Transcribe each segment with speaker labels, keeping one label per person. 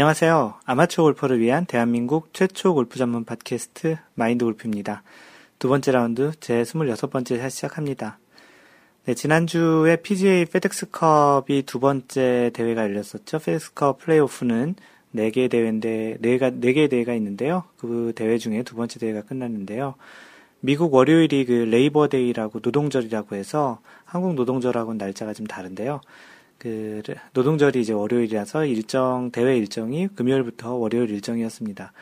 Speaker 1: 안녕하세요. 아마추어 골퍼를 위한 대한민국 최초 골프 전문 팟캐스트 마인드 골프입니다. 두 번째 라운드 제 26번째 샷 시작합니다. 네, 지난주에 PGA 페덱스컵이 두 번째 대회가 열렸었죠. 페덱스컵 플레이오프는 4개 대회인데, 4가, 4개의 대회가 있는데요. 그 대회 중에 두 번째 대회가 끝났는데요. 미국 월요일이 그 Labor Day라고 노동절이라고 해서 한국 노동절하고는 날짜가 좀 다른데요. 그 노동절이 이제 월요일이라서 일정 대회 일정이 금요일부터 월요일 일정이었습니다.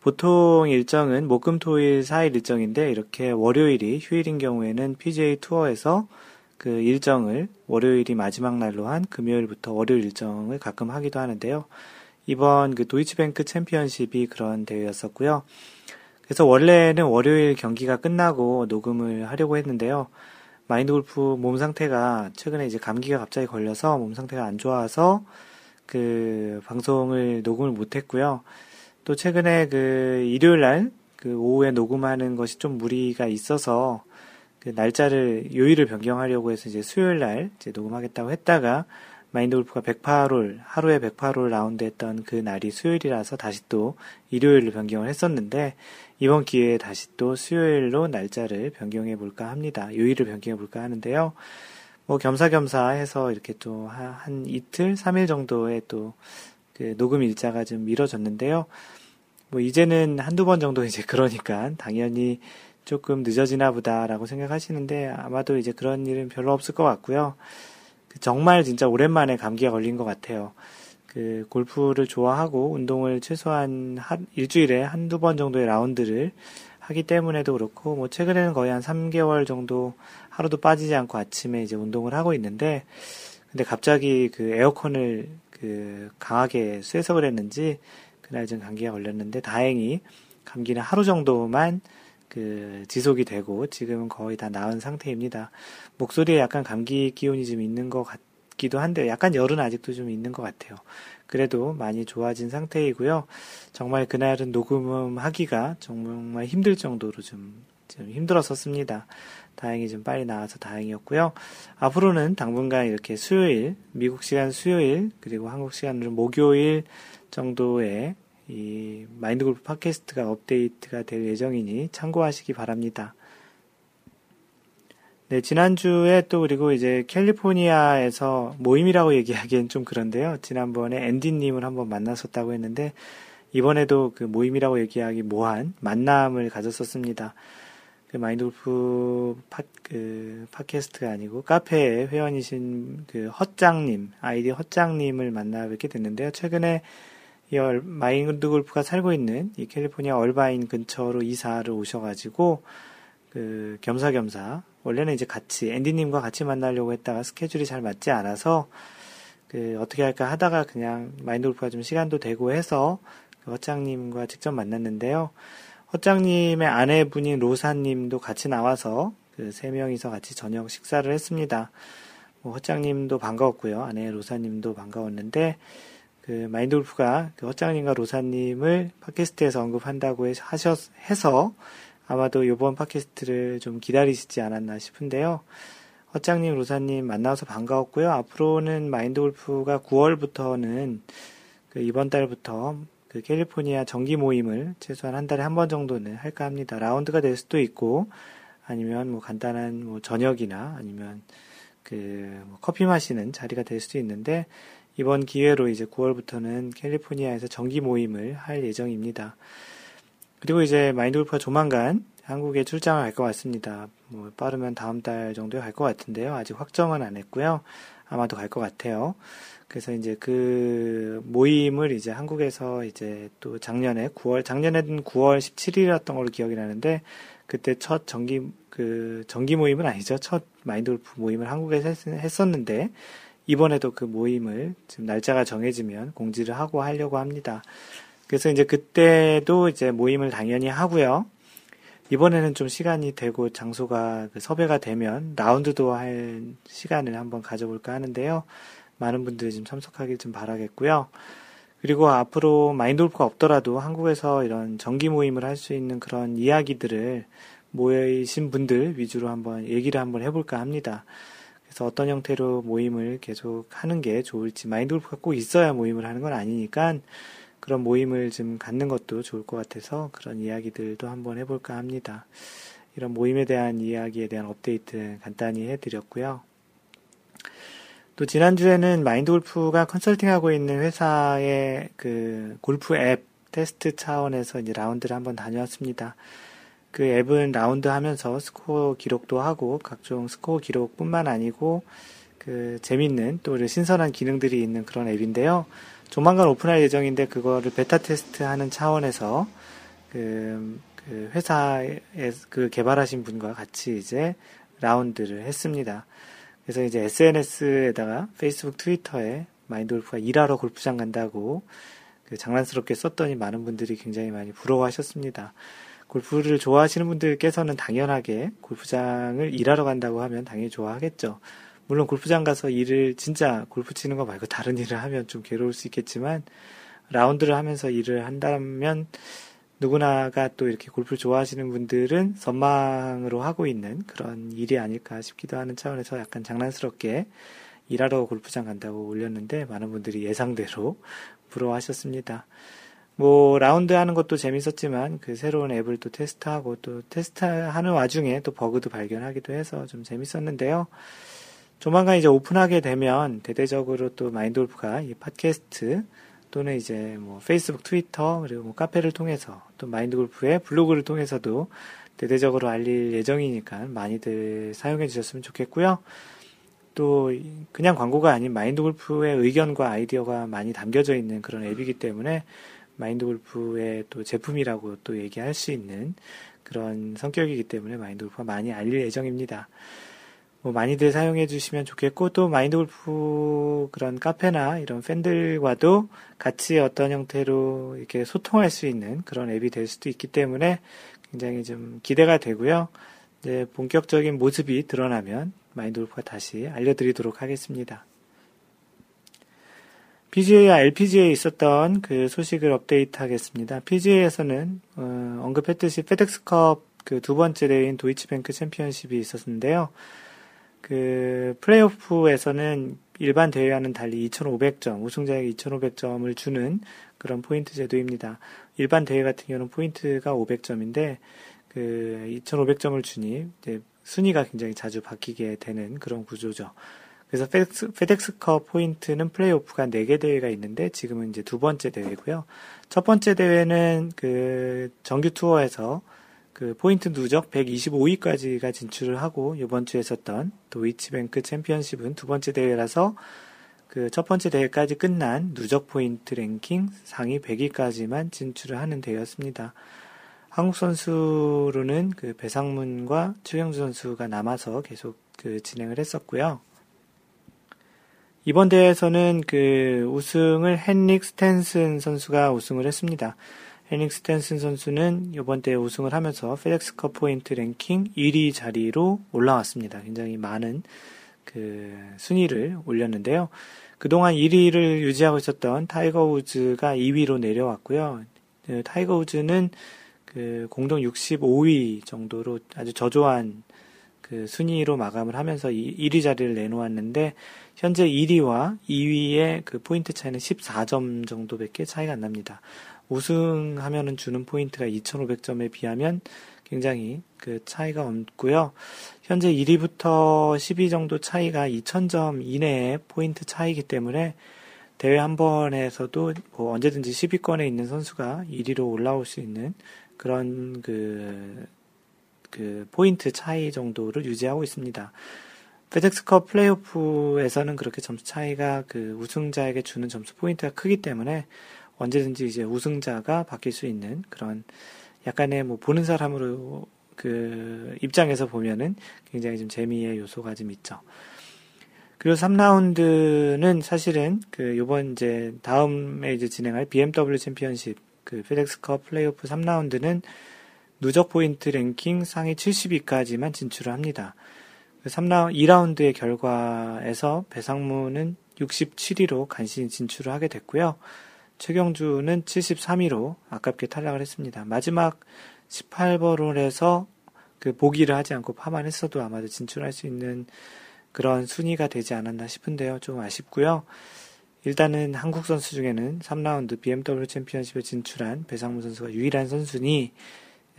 Speaker 1: 보통 일정은 목금토일 4일 일정인데 이렇게 월요일이 휴일인 경우에는 PGA 투어에서 그 일정을 월요일이 마지막 날로 한 금요일부터 월요일 일정을 가끔 하기도 하는데요. 이번 그 도이치뱅크 챔피언십이 그런 대회였었고요. 그래서 원래는 월요일 경기가 끝나고 녹음을 하려고 했는데요. 마인드 골프 몸 상태가 최근에 이제 감기가 갑자기 걸려서 몸 상태가 안 좋아서 그 방송을 녹음을 못 했고요. 또 최근에 그 일요일 날 그 오후에 녹음하는 것이 좀 무리가 있어서 그 날짜를 요일을 변경하려고 해서 이제 수요일 날 이제 녹음하겠다고 했다가 마인드 골프가 108홀, 하루에 108홀 라운드 했던 그 날이 수요일이라서 다시 또 일요일로 변경을 했었는데, 이번 기회에 다시 또 수요일로 날짜를 변경해 볼까 합니다. 요일을 변경해 볼까 하는데요. 뭐 겸사겸사 해서 이렇게 또 한 이틀, 3일 정도의 또 그 녹음 일자가 좀 미뤄졌는데요. 뭐 이제는 한두 번 정도 이제 그러니까 당연히 조금 늦어지나 보다라고 생각하시는데 아마도 이제 그런 일은 별로 없을 것 같고요. 그 정말 진짜 오랜만에 감기가 걸린 것 같아요. 그 골프를 좋아하고 운동을 최소한 한 일주일에 한두 번 정도의 라운드를 하기 때문에도 그렇고 뭐 최근에는 거의 한 3개월 정도 하루도 빠지지 않고 아침에 이제 운동을 하고 있는데 근데 갑자기 그 에어컨을 그 강하게 쐬서 그랬는지 그날 좀 감기가 걸렸는데 다행히 감기는 하루 정도만 그 지속이 되고 지금은 거의 다 나은 상태입니다. 목소리에 약간 감기 기운이 좀 있는 것 같기도 한데 약간 열은 아직도 좀 있는 것 같아요. 그래도 많이 좋아진 상태이고요. 정말 그날은 녹음하기가 정말 힘들 정도로 좀, 좀 힘들었었습니다. 다행히 좀 빨리 나와서 다행이었고요. 앞으로는 당분간 이렇게 수요일, 미국 시간 수요일, 그리고 한국 시간으로 목요일 정도에 이 마인드 골프 팟캐스트가 업데이트가 될 예정이니 참고하시기 바랍니다. 네, 지난주에 또 그리고 이제 캘리포니아에서 모임이라고 얘기하기엔 좀 그런데요. 지난번에 앤디님을 한번 만났었다고 했는데, 이번에도 그 모임이라고 얘기하기 뭐한 만남을 가졌었습니다. 그 마인드 골프 팟, 그, 팟캐스트가 아니고 카페에 회원이신 그 헛장님, 아이디 헛장님을 만나 뵙게 됐는데요. 최근에 이 마인드 골프가 살고 있는 이 캘리포니아 얼바인 근처로 이사를 오셔가지고 그 겸사겸사 원래는 이제 같이 앤디님과 같이 만나려고 했다가 스케줄이 잘 맞지 않아서 그 어떻게 할까 하다가 그냥 마인드 골프가 좀 시간도 되고 해서 그 허장님과 직접 만났는데요. 허장님의 아내분인 로사님도 같이 나와서 그 세 명이서 같이 저녁 식사를 했습니다. 뭐 허장님도 반가웠고요. 아내 로사님도 반가웠는데 그 마인드 골프가 그 허장님과 로사님을 팟캐스트에서 언급한다고 하셨, 해서 아마도 이번 팟캐스트를 좀 기다리시지 않았나 싶은데요. 허장님, 로사님 만나서 반가웠고요. 앞으로는 마인드 골프가 9월부터는 그 이번 달부터 그 캘리포니아 정기 모임을 최소한 한 달에 한 번 정도는 할까 합니다. 라운드가 될 수도 있고 아니면 뭐 간단한 뭐 저녁이나 아니면 그뭐 커피 마시는 자리가 될 수도 있는데 이번 기회로 이제 9월부터는 캘리포니아에서 정기 모임을 할 예정입니다. 그리고 이제 마인드 골프가 조만간 한국에 출장을 갈 것 같습니다. 뭐 빠르면 다음 달 정도에 갈 것 같은데요. 아직 확정은 안 했고요. 아마도 갈 것 같아요. 그래서 이제 그 모임을 이제 한국에서 이제 또 작년에 9월, 작년에는 9월 17일이었던 걸로 기억이 나는데 그때 첫 정기, 그 정기 모임은 아니죠. 첫 마인드 골프 모임을 한국에서 했, 었는데 이번에도 그 모임을 지금 날짜가 정해지면 공지를 하고 하려고 합니다. 그래서 이제 그때도 이제 모임을 당연히 하고요. 이번에는 좀 시간이 되고 장소가 그 섭외가 되면 라운드도 할 시간을 한번 가져볼까 하는데요. 많은 분들이 좀 참석하길 좀 바라겠고요. 그리고 앞으로 마인드 골프가 없더라도 한국에서 이런 정기 모임을 할 수 있는 그런 이야기들을 모여이신 분들 위주로 한번 얘기를 한번 해볼까 합니다. 그래서 어떤 형태로 모임을 계속 하는 게 좋을지 마인드 골프가 꼭 있어야 모임을 하는 건 아니니까 그런 모임을 좀 갖는 것도 좋을 것 같아서 그런 이야기들도 한번 해볼까 합니다. 이런 모임에 대한 이야기에 대한 업데이트 간단히 해드렸고요. 또 지난주에는 마인드 골프가 컨설팅하고 있는 회사의 그 골프 앱 테스트 차원에서 이제 라운드를 한번 다녀왔습니다. 그 앱은 라운드 하면서 스코어 기록도 하고 각종 스코어 기록뿐만 아니고 그 재밌는 또 신선한 기능들이 있는 그런 앱인데요. 조만간 오픈할 예정인데 그거를 베타 테스트 하는 차원에서 그, 그 회사에 그 개발하신 분과 같이 이제 라운드를 했습니다. 그래서 이제 SNS에다가 페이스북, 트위터에 마인드 골프가 일하러 골프장 간다고 그 장난스럽게 썼더니 많은 분들이 굉장히 많이 부러워하셨습니다. 골프를 좋아하시는 분들께서는 당연하게 골프장을 일하러 간다고 하면 당연히 좋아하겠죠. 물론 골프장 가서 일을 진짜 골프 치는 거 말고 다른 일을 하면 좀 괴로울 수 있겠지만 라운드를 하면서 일을 한다면 누구나가 또 이렇게 골프를 좋아하시는 분들은 선망으로 하고 있는 그런 일이 아닐까 싶기도 하는 차원에서 약간 장난스럽게 일하러 골프장 간다고 올렸는데 많은 분들이 예상대로 부러워하셨습니다. 뭐 라운드 하는 것도 재밌었지만 그 새로운 앱을 또 테스트하고 또 테스트하는 와중에 또 버그도 발견하기도 해서 좀 재밌었는데요. 조만간 이제 오픈하게 되면 대대적으로 또 마인드 골프가 이 팟캐스트 또는 이제 뭐 페이스북, 트위터 그리고 뭐 카페를 통해서 또 마인드 골프의 블로그를 통해서도 대대적으로 알릴 예정이니까 많이들 사용해 주셨으면 좋겠고요. 또 그냥 광고가 아닌 마인드 골프의 의견과 아이디어가 많이 담겨져 있는 그런 앱이기 때문에 마인드 골프의 또 제품이라고 또 얘기할 수 있는 그런 성격이기 때문에 마인드 골프가 많이 알릴 예정입니다. 뭐 많이들 사용해 주시면 좋겠고 또 마인드 골프 그런 카페나 이런 팬들과도 같이 어떤 형태로 이렇게 소통할 수 있는 그런 앱이 될 수도 있기 때문에 굉장히 좀 기대가 되고요. 이제 본격적인 모습이 드러나면 마인드 골프가 다시 알려드리도록 하겠습니다. PGA와 LPGA에 있었던 그 소식을 업데이트 하겠습니다. PGA에서는 어, 언급했듯이 페덱스컵 그 두 번째 대회인 도이치뱅크 챔피언십이 있었는데요. 그 플레이오프에서는 일반 대회와는 달리 2,500점, 우승자에게 2,500점을 주는 그런 포인트 제도입니다. 일반 대회 같은 경우는 포인트가 500점인데 그 2,500점을 주니 이제 순위가 굉장히 자주 바뀌게 되는 그런 구조죠. 그래서 페덱스, 페덱스컵 포인트는 플레이오프가 4개 대회가 있는데 지금은 이제 두 번째 대회고요. 첫 번째 대회는 그 정규 투어에서 그 포인트 누적 125위까지가 진출을 하고 이번 주에 있었던 도이치뱅크 챔피언십은 두 번째 대회라서 그 첫 번째 대회까지 끝난 누적 포인트 랭킹 상위 100위까지만 진출을 하는 대회였습니다. 한국 선수로는 그 배상문과 최경주 선수가 남아서 계속 그 진행을 했었고요. 이번 대회에서는 그 우승을 헨릭 스탠슨 선수가 우승을 했습니다. 헨릭 스탠슨 선수는 이번 대회 우승을 하면서 페덱스컵 포인트 랭킹 1위 자리로 올라왔습니다. 굉장히 많은 그 순위를 올렸는데요. 그동안 1위를 유지하고 있었던 타이거 우즈가 2위로 내려왔고요. 그 타이거 우즈는 그 공동 65위 정도로 아주 저조한 그 순위로 마감을 하면서 1위 자리를 내놓았는데 현재 1위와 2위의 그 포인트 차이는 14점 정도밖에 차이가 안 납니다. 우승하면은 주는 포인트가 2,500점에 비하면 굉장히 그 차이가 없고요. 현재 1위부터 10위 정도 차이가 2,000점 이내의 포인트 차이기 때문에 대회 한 번에서도 뭐 언제든지 10위권에 있는 선수가 1위로 올라올 수 있는 그런 그, 그 포인트 차이 정도를 유지하고 있습니다. 페덱스컵 플레이오프에서는 그렇게 점수 차이가 그 우승자에게 주는 점수 포인트가 크기 때문에 언제든지 이제 우승자가 바뀔 수 있는 그런 약간의 뭐 보는 사람으로 그 입장에서 보면은 굉장히 좀 재미의 요소가 좀 있죠. 그리고 3라운드는 사실은 그 요번 이제 다음에 이제 진행할 BMW 챔피언십 그 페덱스컵 플레이오프 3라운드는 누적 포인트 랭킹 상위 70위까지만 진출을 합니다. 3라, 그 2라운드의 결과에서 배상무는 67위로 간신히 진출을 하게 됐고요. 최경주는 73위로 아깝게 탈락을 했습니다. 마지막 18번 홀에서 그 보기를 하지 않고 파만 했어도 아마도 진출할 수 있는 그런 순위가 되지 않았나 싶은데요. 좀 아쉽고요. 일단은 한국 선수 중에는 3라운드 BMW 챔피언십에 진출한 배상무 선수가 유일한 선수니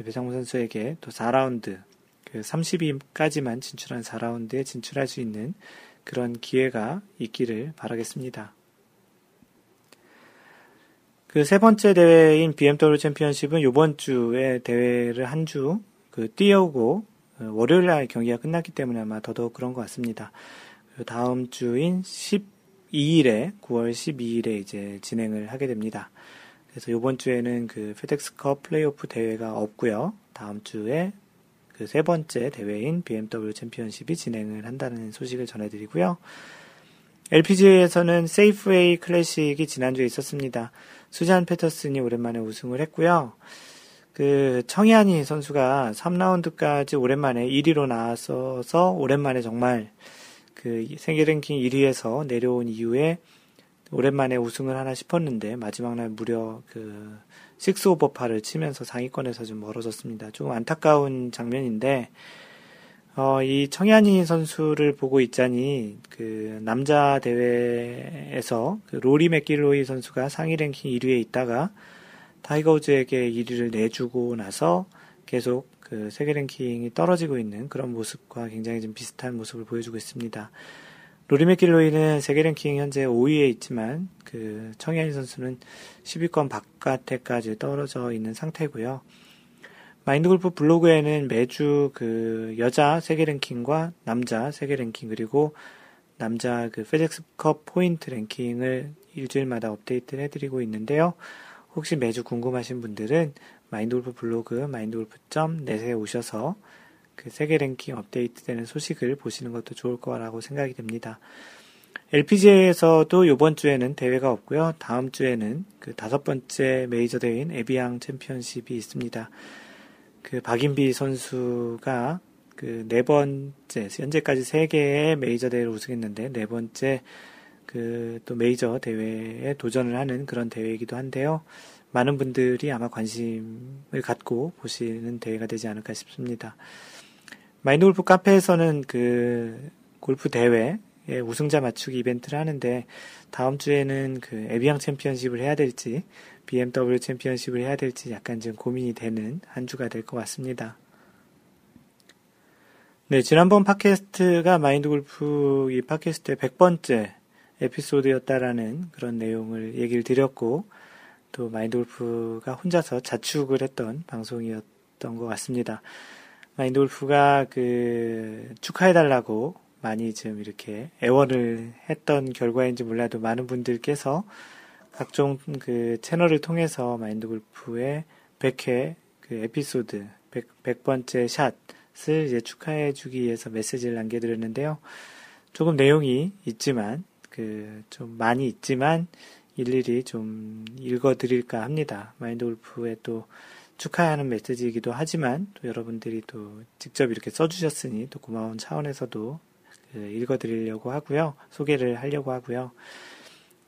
Speaker 1: 배상무 선수에게 또 4라운드 그 30위까지만 진출한 4라운드에 진출할 수 있는 그런 기회가 있기를 바라겠습니다. 그 세 번째 대회인 BMW 챔피언십은 이번 주에 대회를 한 주 그 뛰어오고 어, 월요일 날 경기가 끝났기 때문에 아마 더더욱 그런 것 같습니다. 다음 주인 12일에 9월 12일에 이제 진행을 하게 됩니다. 그래서 이번 주에는 그 페덱스컵 플레이오프 대회가 없고요. 다음 주에 그 세 번째 대회인 BMW 챔피언십이 진행을 한다는 소식을 전해드리고요. LPGA에서는 세이프웨이 클래식이 지난주에 있었습니다. 수잔 패터슨이 오랜만에 우승을 했고요. 그 청이안이 선수가 3라운드까지 오랜만에 1위로 나왔어서 오랜만에 정말 그 세계 랭킹 1위에서 내려온 이후에 오랜만에 우승을 하나 싶었는데 마지막 날 무려 그 식스 오버파를 치면서 상위권에서 좀 멀어졌습니다. 조금 안타까운 장면인데 어, 이 청야니 선수를 보고 있자니 그 남자 대회에서 그 로리 맥길로이 선수가 상위 랭킹 1위에 있다가 타이거 우즈에게 1위를 내주고 나서 계속 그 세계 랭킹이 떨어지고 있는 그런 모습과 굉장히 좀 비슷한 모습을 보여주고 있습니다. 로리 맥길로이는 세계 랭킹 현재 5위에 있지만 그 청야니 선수는 10위권 바깥에까지 떨어져 있는 상태고요. 마인드골프 블로그에는 매주 그 여자 세계 랭킹과 남자 세계 랭킹 그리고 남자 그 페덱스컵 포인트 랭킹을 일주일마다 업데이트를 해드리고 있는데요. 혹시 매주 궁금하신 분들은 마인드골프 블로그 마인드골프.net에 오셔서 그 세계 랭킹 업데이트되는 소식을 보시는 것도 좋을 거라고 생각이 됩니다. LPGA에서도 이번 주에는 대회가 없고요. 다음 주에는 그 다섯 번째 메이저 대회인 에비앙 챔피언십이 있습니다. 그 박인비 선수가 그 네 번째 현재까지 세 개의 메이저 대회를 우승했는데 네 번째 그 또 메이저 대회에 도전을 하는 그런 대회이기도 한데요. 많은 분들이 아마 관심을 갖고 보시는 대회가 되지 않을까 싶습니다. 마인드 골프 카페에서는 그 골프 대회에 우승자 맞추기 이벤트를 하는데 다음 주에는 그 에비앙 챔피언십을 해야 될지 BMW 챔피언십을 해야 될지 약간 좀 고민이 되는 한 주가 될 것 같습니다. 네, 지난번 팟캐스트가 마인드 골프 이 팟캐스트의 100번째 에피소드였다라는 그런 내용을 얘기를 드렸고, 또 마인드 골프가 혼자서 자축을 했던 방송이었던 것 같습니다. 마인드 골프가 그 축하해달라고 많이 좀 이렇게 애원을 했던 결과인지 몰라도 많은 분들께서 각종 그 채널을 통해서 마인드 골프의 100회 그 에피소드 100, 번째 샷을 이제 축하해 주기 위해서 메시지를 남겨드렸는데요. 조금 내용이 있지만 그 좀 많이 있지만 일일이 좀 읽어드릴까 합니다. 마인드 골프의 또 축하하는 메시지이기도 하지만 또 여러분들이 또 직접 이렇게 써주셨으니 또 고마운 차원에서도 그 읽어드리려고 하고요. 소개를 하려고 하고요.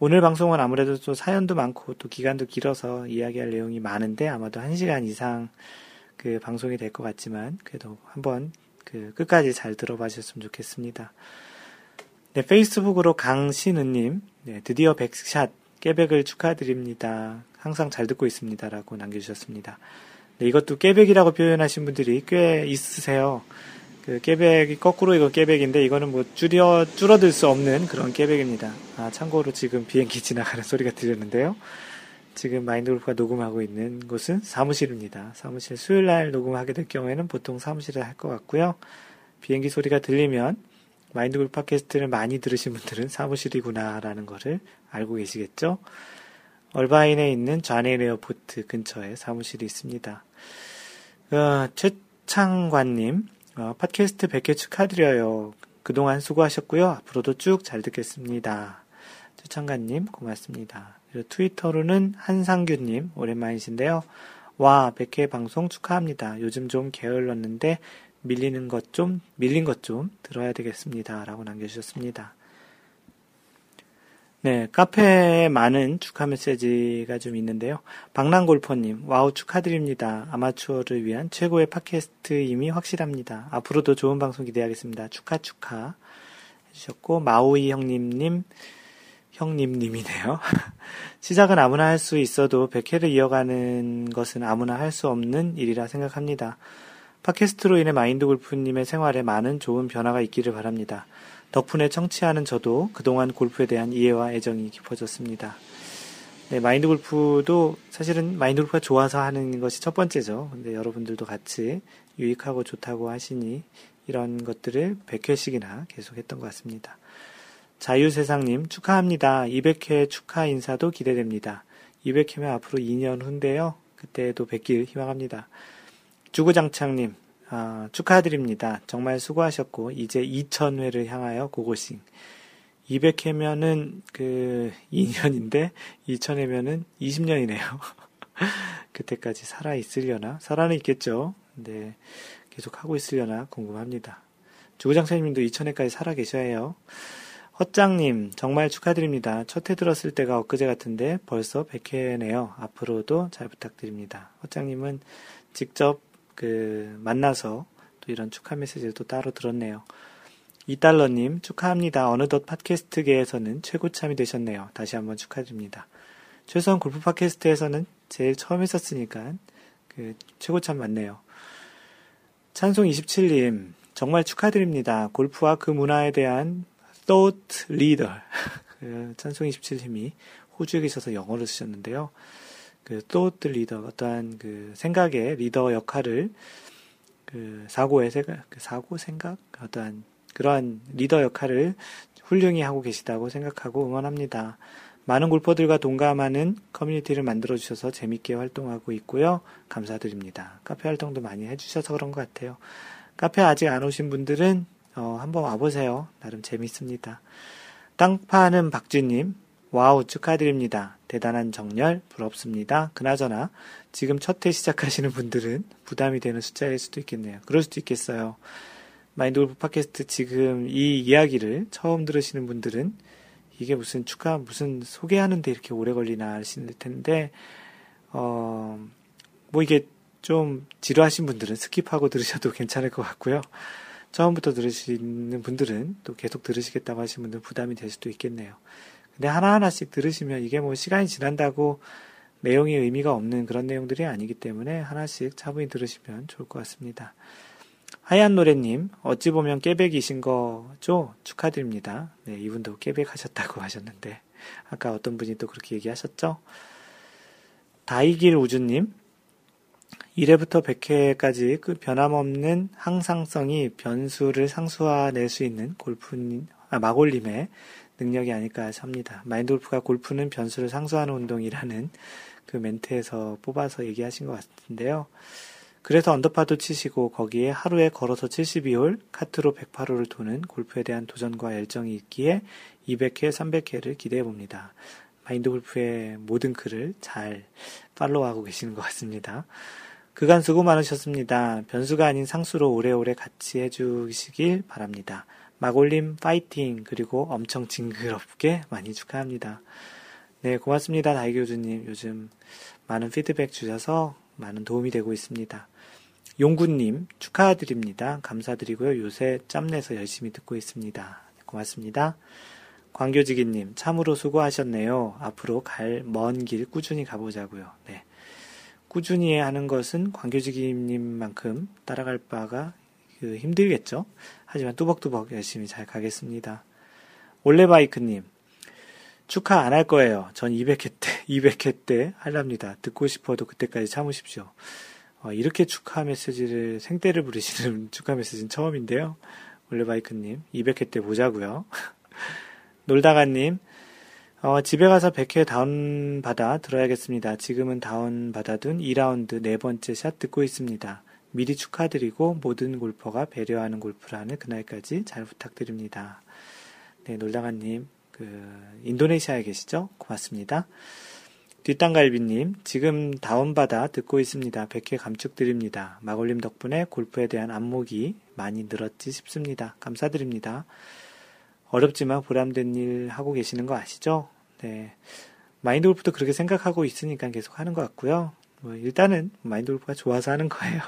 Speaker 1: 오늘 방송은 아무래도 또 사연도 많고 또 기간도 길어서 이야기할 내용이 많은데 아마도 한 시간 이상 그 방송이 될 것 같지만 그래도 한번 그 끝까지 잘 들어봐 주셨으면 좋겠습니다. 네, 페이스북으로 강신우님, 네, 드디어 백샷 깨백을 축하드립니다. 항상 잘 듣고 있습니다라고 남겨주셨습니다. 네, 이것도 깨백이라고 표현하신 분들이 꽤 있으세요. 그 깨백이 거꾸로 이거 깨백인데 이거는 뭐 줄여 줄어들 수 없는 그런 깨백입니다. 아 참고로 지금 비행기 지나가는 소리가 들렸는데요. 지금 마인드골프가 녹음하고 있는 곳은 사무실입니다. 사무실 수요일 날 녹음하게 될 경우에는 보통 사무실에 할것 같고요. 비행기 소리가 들리면 마인드골프 팟캐스트를 많이 들으신 분들은 사무실이구나라는 것을 알고 계시겠죠. 얼바인에 있는 John Wayne Airport 근처에 사무실이 있습니다. 어, 최창관님, 어, 팟캐스트 100회 축하드려요. 그동안 수고하셨고요. 앞으로도 쭉 잘 듣겠습니다. 최창관님, 고맙습니다. 그리고 트위터로는 한상규님, 오랜만이신데요. 와, 100회 방송 축하합니다. 요즘 좀 게을렀는데, 밀리는 것 좀, 밀린 것 좀 들어야 되겠습니다. 라고 남겨주셨습니다. 네, 카페에 많은 축하 메시지가 좀 있는데요. 박랑골퍼님, 와우 축하드립니다. 아마추어를 위한 최고의 팟캐스트임이 확실합니다. 앞으로도 좋은 방송 기대하겠습니다. 축하 축하. 해주셨고, 마오이 형님님, 형님님이네요. 시작은 아무나 할 수 있어도 100회를 이어가는 것은 아무나 할 수 없는 일이라 생각합니다. 팟캐스트로 인해 마인드 골프님의 생활에 많은 좋은 변화가 있기를 바랍니다. 덕분에 청취하는 저도 그동안 골프에 대한 이해와 애정이 깊어졌습니다. 네, 마인드 골프도 사실은 마인드 골프가 좋아서 하는 것이 첫 번째죠. 근데 여러분들도 같이 유익하고 좋다고 하시니 이런 것들을 100회씩이나 계속 했던 것 같습니다. 자유세상님 축하합니다. 200회 축하 인사도 기대됩니다. 200회면 앞으로 2년 후인데요. 그때도 뵙길 희망합니다. 주구장창님 아, 축하드립니다. 정말 수고하셨고 이제 2000회를 향하여 고고싱. 200회면은 그 2년인데 2000회면은 20년이네요. 그때까지 살아 있으려나? 살아는 있겠죠. 근데 계속 하고 있으려나 궁금합니다. 주구장창님도 2000회까지 살아 계셔야 해요. 헛장님, 정말 축하드립니다. 첫해 들었을 때가 엊그제 같은데 벌써 100회네요. 앞으로도 잘 부탁드립니다. 헛장님은 직접 그 만나서 또 이런 축하 메시지를 또 따로 들었네요. 이달러님, 축하합니다. 어느덧 팟캐스트계에서는 최고참이 되셨네요. 다시 한번 축하드립니다. 최소한 골프 팟캐스트에서는 제일 처음 했었으니까 그 최고참 맞네요. 찬송 27님, 정말 축하드립니다. 골프와 그 문화에 대한 thought leader. 그 찬송 27님이 호주에 계셔서 영어를 쓰셨는데요. 그 thought leader, 어떠한 그 생각의 리더 역할을 그 사고의 생각, 그 사고 생각, 어떠한 그러한 리더 역할을 훌륭히 하고 계시다고 생각하고 응원합니다. 많은 골퍼들과 동감하는 커뮤니티를 만들어 주셔서 재밌게 활동하고 있고요. 감사드립니다. 카페 활동도 많이 해주셔서 그런 것 같아요. 카페 아직 안 오신 분들은 어, 한번 와보세요. 나름 재밌습니다. 땅 파는 박쥐님, 와우, 축하드립니다. 대단한 정열, 부럽습니다. 그나저나, 지금 첫해 시작하시는 분들은 부담이 되는 숫자일 수도 있겠네요. 그럴 수도 있겠어요. 마인드 골프 팟캐스트 지금 이 이야기를 처음 들으시는 분들은 이게 무슨 축하, 무슨 소개하는데 이렇게 오래 걸리나 하실 텐데, 어, 뭐 이게 좀 지루하신 분들은 skip하고 들으셔도 괜찮을 것 같고요. 처음부터 들으시는 분들은 또 계속 들으시겠다고 하시는 분들 부담이 될 수도 있겠네요. 근데 하나하나씩 들으시면 이게 뭐 시간이 지난다고 내용이 의미가 없는 그런 내용들이 아니기 때문에 하나씩 차분히 들으시면 좋을 것 같습니다. 하얀 노래님, 어찌 보면 깨백이신 거죠? 축하드립니다. 네, 이분도 깨백 하셨다고 하셨는데, 아까 어떤 분이 또 그렇게 얘기하셨죠? 다이길 우주님, 1회부터 100회까지 그 변함없는 항상성이 변수를 상수화낼 수 있는 골프, 아, 마골님의 능력이 아닐까 합니다. 마인드 골프가 골프는 변수를 상수하는 운동이라는 그 멘트에서 뽑아서 얘기하신 것 같은데요. 그래서 언더파도 치시고 거기에 하루에 걸어서 72홀, 카트로 108홀을 도는 골프에 대한 도전과 열정이 있기에 200회, 300회를 기대해 봅니다. 마인드 골프의 모든 글을 잘 팔로우하고 계시는 것 같습니다. 그간 수고 많으셨습니다. 변수가 아닌 상수로 오래오래 같이 해주시길 바랍니다. 마골님 파이팅 그리고 엄청 징그럽게 많이 축하합니다. 네 고맙습니다 다이 교수님 요즘 많은 피드백 주셔서 많은 도움이 되고 있습니다. 용구님 축하드립니다. 감사드리고요. 요새 짬내서 열심히 듣고 있습니다. 네, 고맙습니다. 광교지기님 참으로 수고하셨네요. 앞으로 갈 먼 길 꾸준히 가보자고요. 네. 꾸준히 하는 것은 광교지기님만큼 따라갈 바가 그 힘들겠죠. 하지만 뚜벅뚜벅 열심히 잘 가겠습니다. 올레바이크님, 축하 안 할 거예요. 전 200회 때, 200회 때 할랍니다. 듣고 싶어도 그때까지 참으십시오. 어, 이렇게 축하 메시지를, 생떼를 부리시는 축하 메시지는 처음인데요. 올레바이크님, 200회 때 보자고요 놀다가님, 어, 집에 가서 100회 다운받아 들어야겠습니다. 지금은 다운받아둔 2라운드 네 번째 샷 듣고 있습니다. 미리 축하드리고 모든 골퍼가 배려하는 골프라는 그날까지 잘 부탁드립니다. 네, 놀다가님, 그, 인도네시아에 계시죠? 고맙습니다. 뒷땅갈비님, 지금 다운받아 듣고 있습니다. 100회 감축드립니다. 마골님 덕분에 골프에 대한 안목이 많이 늘었지 싶습니다. 감사드립니다. 어렵지만 보람된 일 하고 계시는 거 아시죠? 네. 마인드 골프도 그렇게 생각하고 있으니까 계속 하는 것 같고요. 뭐 일단은 마인드 골프가 좋아서 하는 거예요.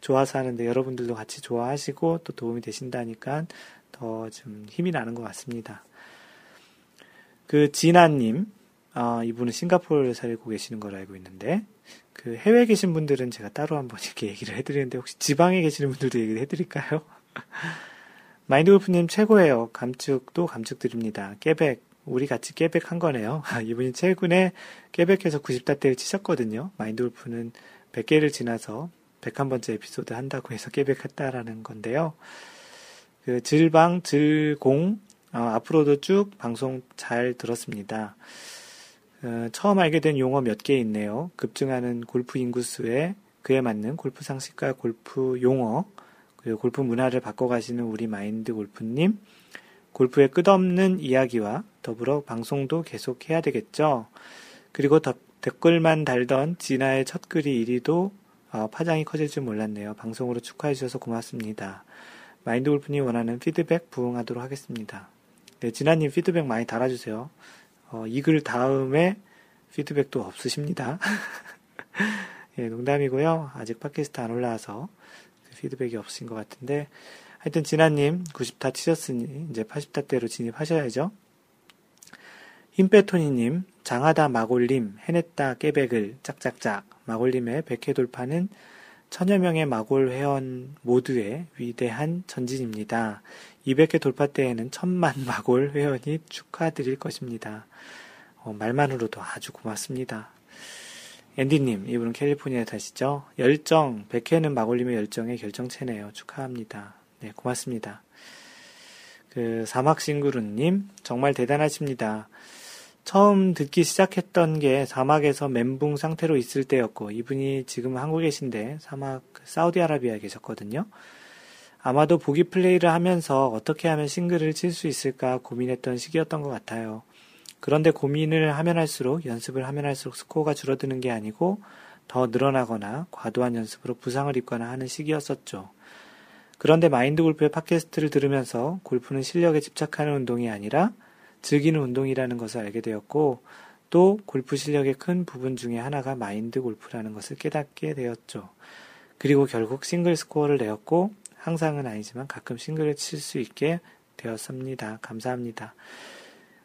Speaker 1: 좋아서 하는데 여러분들도 같이 좋아하시고 또 도움이 되신다니까 더 좀 힘이 나는 것 같습니다. 그 진아님, 아, 이분은 싱가포르에 살고 계시는 걸 알고 있는데, 그 해외에 계신 분들은 제가 따로 한번 이렇게 얘기를 해드리는데, 혹시 지방에 계시는 분들도 얘기를 해드릴까요? 마인드 골프님 최고예요. 감축도 감축드립니다. 깨백, 우리 같이 깨백한 거네요. 아, 이분이 최근에 깨백해서 90다대를 치셨거든요. 마인드 골프는 100개를 지나서 101번째 에피소드 한다고 해서 깨백했다라는 건데요. 그 질방, 질공, 어, 앞으로도 쭉 방송 잘 들었습니다. 어, 처음 알게 된 용어 몇 개 있네요. 급증하는 골프 인구수에 그에 맞는 골프 상식과 골프 용어, 그리고 골프 문화를 바꿔가시는 우리 마인드 골프님, 골프의 끝없는 이야기와 더불어 방송도 계속 해야 되겠죠. 그리고 더, 댓글만 달던 진아의 첫 글이 1위도 어, 파장이 커질 줄 몰랐네요. 방송으로 축하해 주셔서 고맙습니다. 마인드 골프님 원하는 피드백 부응하도록 하겠습니다. 네, 진아님 피드백 많이 달아주세요. 어, 이 글 다음에 피드백도 없으십니다. 예, 농담이고요. 아직 팟캐스트 안 올라와서 그 피드백이 없으신 것 같은데 하여튼 진아님 90타 치셨으니 이제 80타대로 진입하셔야죠. 힘빼토니님 장하다 마골님 해냈다 깨백을 짝짝짝 마골님의 100회 돌파는 천여 명의 마골 회원 모두의 위대한 전진입니다. 200회 돌파 때에는 천만 마골 회원이 축하드릴 것입니다. 어, 말만으로도 아주 고맙습니다. 앤디님, 이분은 캘리포니아에 사시죠? 열정, 100회는 마골님의 열정의 결정체네요. 축하합니다. 네, 고맙습니다. 그, 사막싱구루님, 정말 대단하십니다. 처음 듣기 시작했던 게 사막에서 멘붕 상태로 있을 때였고, 이분이 지금 한국에 계신데, 사막, 사우디아라비아에 계셨거든요. 아마도 보기 플레이를 하면서 어떻게 하면 싱글을 칠 수 있을까 고민했던 시기였던 것 같아요. 그런데 고민을 하면 할수록 연습을 하면 할수록 스코어가 줄어드는 게 아니고 더 늘어나거나 과도한 연습으로 부상을 입거나 하는 시기였었죠. 그런데 마인드 골프의 팟캐스트를 들으면서 골프는 실력에 집착하는 운동이 아니라 즐기는 운동이라는 것을 알게 되었고 또 골프 실력의 큰 부분 중에 하나가 마인드 골프라는 것을 깨닫게 되었죠. 그리고 결국 싱글 스코어를 내었고 항상은 아니지만 가끔 싱글을 칠 수 있게 되었습니다. 감사합니다.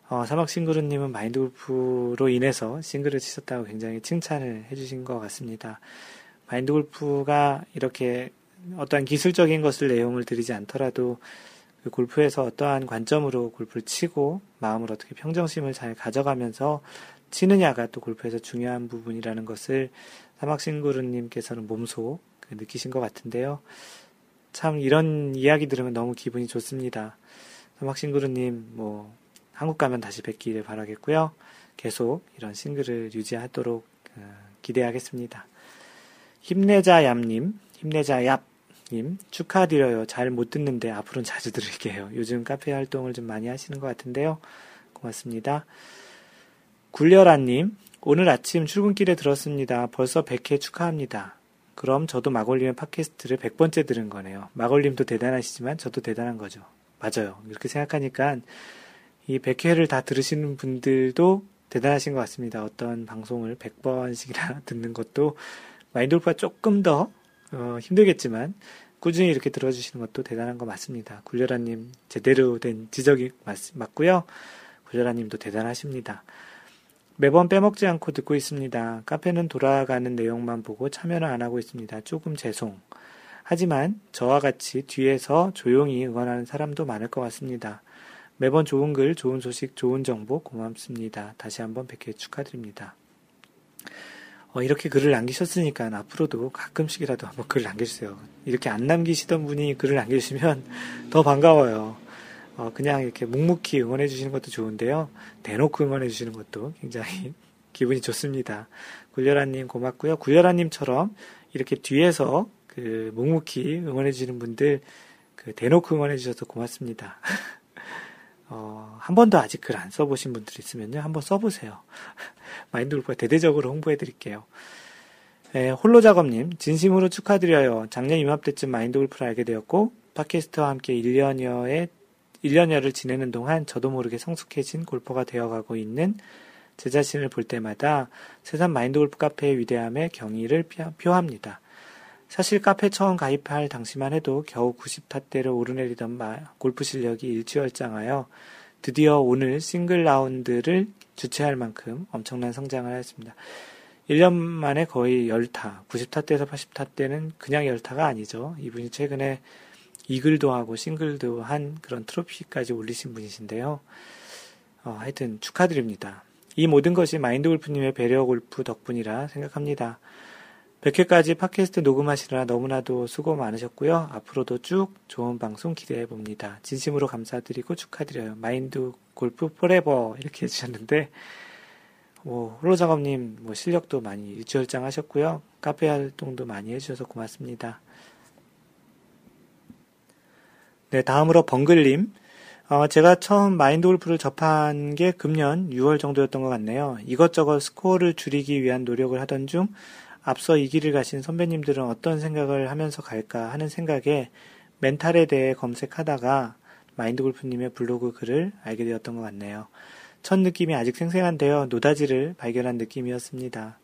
Speaker 1: 어, 사막 싱그루님은 마인드 골프로 인해서 싱글을 치셨다고 굉장히 칭찬을 해주신 것 같습니다. 마인드 골프가 이렇게 어떠한 기술적인 것을 내용을 드리지 않더라도 그 골프에서 어떠한 관점으로 골프를 치고 마음을 어떻게 평정심을 잘 가져가면서 치느냐가 또 골프에서 중요한 부분이라는 것을 사막싱그루님께서는 몸소 그 느끼신 것 같은데요. 참 이런 이야기 들으면 너무 기분이 좋습니다. 사막싱그루님 뭐 한국 가면 다시 뵙기를 바라겠고요. 계속 이런 싱글을 유지하도록 어, 기대하겠습니다. 힘내자 얌님, 힘내자 얍 님, 축하드려요. 잘 못 듣는데 앞으로는 자주 들을게요. 요즘 카페 활동을 좀 많이 하시는 것 같은데요. 고맙습니다. 굴려라님, 오늘 아침 출근길에 들었습니다. 벌써 100회 축하합니다. 그럼 저도 마골님의 팟캐스트를 100번째 들은 거네요. 마골님도 대단하시지만 저도 대단한 거죠. 맞아요. 이렇게 생각하니까 이 100회를 다 들으시는 분들도 대단하신 것 같습니다. 어떤 방송을 100번씩이나 듣는 것도 마인돌프가 조금 더 어, 힘들겠지만 꾸준히 이렇게 들어주시는 것도 대단한 거 맞습니다. 굴려라님 제대로 된 지적이 맞, 맞고요. 굴려라님도 대단하십니다. 매번 빼먹지 않고 듣고 있습니다. 카페는 돌아가는 내용만 보고 참여를 안 하고 있습니다. 조금 죄송. 하지만 저와 같이 뒤에서 조용히 응원하는 사람도 많을 것 같습니다. 매번 좋은 글, 좋은 소식, 좋은 정보 고맙습니다. 다시 한번 100회 축하드립니다. 어, 이렇게 글을 남기셨으니까 앞으로도 가끔씩이라도 한번 글을 남겨주세요. 이렇게 안 남기시던 분이 글을 남겨주시면 더 반가워요. 어, 그냥 이렇게 묵묵히 응원해 주시는 것도 좋은데요. 대놓고 응원해 주시는 것도 굉장히 기분이 좋습니다. 굴려라님 고맙고요. 굴려라님처럼 이렇게 뒤에서 그 묵묵히 응원해 주시는 분들 그 대놓고 응원해 주셔서 고맙습니다. 어, 한 번도 아직 글 안 써보신 분들 있으면요. 한번 써보세요. 마인드 골프가 대대적으로 홍보해 드릴게요. 네, 홀로 작업님, 진심으로 축하드려요. 작년 이맘때쯤 마인드 골프를 알게 되었고, 팟캐스트와 함께 1년여의, 1년여를 지내는 동안 저도 모르게 성숙해진 골퍼가 되어가고 있는 제 자신을 볼 때마다 세상 마인드 골프 카페의 위대함에 경의를 표합니다. 사실 카페 처음 가입할 당시만 해도 겨우 90타대를 오르내리던 골프 실력이 일취월장하여 드디어 오늘 싱글 라운드를 주최할 만큼 엄청난 성장을 하였습니다. 1년 만에 거의 10타, 90타대에서 80타대는 그냥 10타가 아니죠. 이분이 최근에 이글도 하고 싱글도 한 그런 트로피까지 올리신 분이신데요. 어, 하여튼 축하드립니다. 이 모든 것이 마인드 골프님의 배려 골프 덕분이라 생각합니다. 100회까지 팟캐스트 녹음하시느라 너무나도 수고 많으셨고요. 앞으로도 쭉 좋은 방송 기대해 봅니다. 진심으로 감사드리고 축하드려요. 마인드 골프 forever 이렇게 해주셨는데 뭐 홀로 작업님 뭐 실력도 많이 일취월장 하셨고요. 카페 활동도 많이 해주셔서 고맙습니다. 네, 다음으로 벙글님. 어, 제가 처음 마인드 골프를 접한 게 금년 6월 정도였던 것 같네요. 이것저것 스코어를 줄이기 위한 노력을 하던 중 앞서 이 길을 가신 선배님들은 어떤 생각을 하면서 갈까 하는 생각에 멘탈에 대해 검색하다가 마인드 골프님의 블로그 글을 알게 되었던 것 같네요. 첫 느낌이 아직 생생한데요. 노다지를 발견한 느낌이었습니다.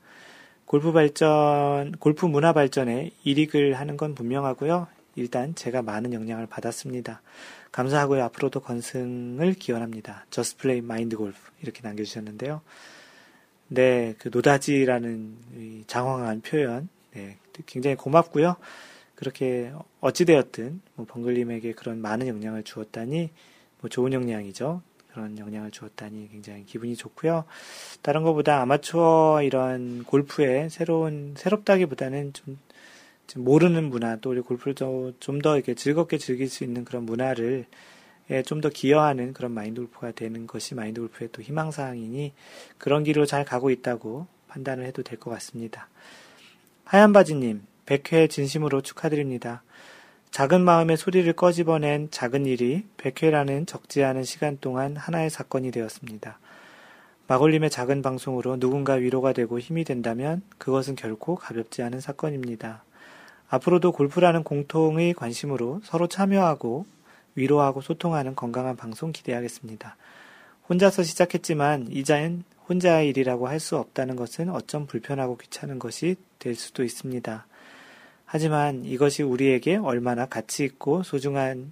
Speaker 1: 골프 발전, 골프 문화 발전에 일익을 하는 건 분명하고요. 일단 제가 많은 영향을 받았습니다. 감사하고요. 앞으로도 건승을 기원합니다. 저스 플레이 마인드 골프 이렇게 남겨주셨는데요. 네, 그 노다지라는 장황한 표현, 네, 굉장히 고맙고요. 그렇게 어찌되었든 뭐 번글님에게 그런 많은 영향을 주었다니 뭐 좋은 영향이죠. 그런 영향을 주었다니 굉장히 기분이 좋고요. 다른 것보다 아마추어 이런 골프에 새로운 새롭다기보다는 좀, 좀 모르는 문화 또 우리 골프를 좀더 이렇게 즐겁게 즐길 수 있는 그런 문화를 예, 좀 더 기여하는 그런 마인드 골프가 되는 것이 마인드 골프의 또 희망사항이니 그런 길로 잘 가고 있다고 판단을 해도 될 것 같습니다. 하얀바지님, 100회 진심으로 축하드립니다. 작은 마음의 소리를 꺼집어낸 작은 일이 100회라는 적지 않은 시간 동안 하나의 사건이 되었습니다. 마골림의 작은 방송으로 누군가 위로가 되고 힘이 된다면 그것은 결코 가볍지 않은 사건입니다. 앞으로도 골프라는 공통의 관심으로 서로 참여하고 위로하고 소통하는 건강한 방송 기대하겠습니다. 혼자서 시작했지만 이자는 혼자의 일이라고 할 수 없다는 것은 어쩜 불편하고 귀찮은 것이 될 수도 있습니다. 하지만 이것이 우리에게 얼마나 가치 있고 소중한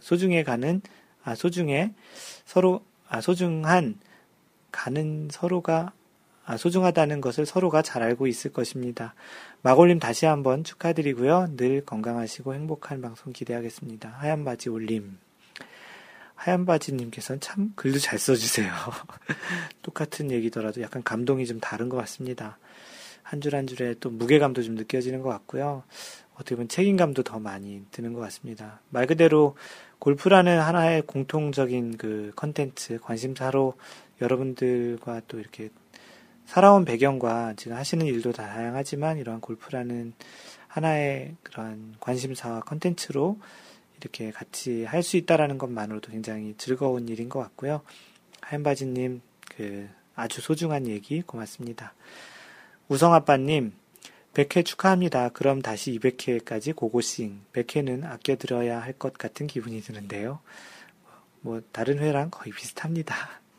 Speaker 1: 소중해 가는 아 소중해 서로 아 소중한 가는 서로가 아, 소중하다는 것을 서로가 잘 알고 있을 것입니다. 마골님 다시 한번 축하드리고요. 늘 건강하시고 행복한 방송 기대하겠습니다. 하얀 바지 올림. 하얀 바지님께서는 참 글도 잘 써주세요. 똑같은 얘기더라도 약간 감동이 좀 다른 것 같습니다. 한 줄한 줄에 또 무게감도 좀 느껴지는 것 같고요. 어떻게 보면 책임감도 더 많이 드는 것 같습니다. 말 그대로 골프라는 하나의 공통적인 그 컨텐츠, 관심사로 여러분들과 또 이렇게 살아온 배경과 지금 하시는 일도 다 다양하지만 이러한 골프라는 하나의 그런 관심사와 컨텐츠로 이렇게 같이 할 수 있다라는 것만으로도 굉장히 즐거운 일인 것 같고요. 하얀바지님, 그 아주 소중한 얘기 고맙습니다. 우성아빠님, 100회 축하합니다. 그럼 다시 200회까지 고고싱. 100회는 아껴들어야 할 것 같은 기분이 드는데요. 뭐, 다른 회랑 거의 비슷합니다.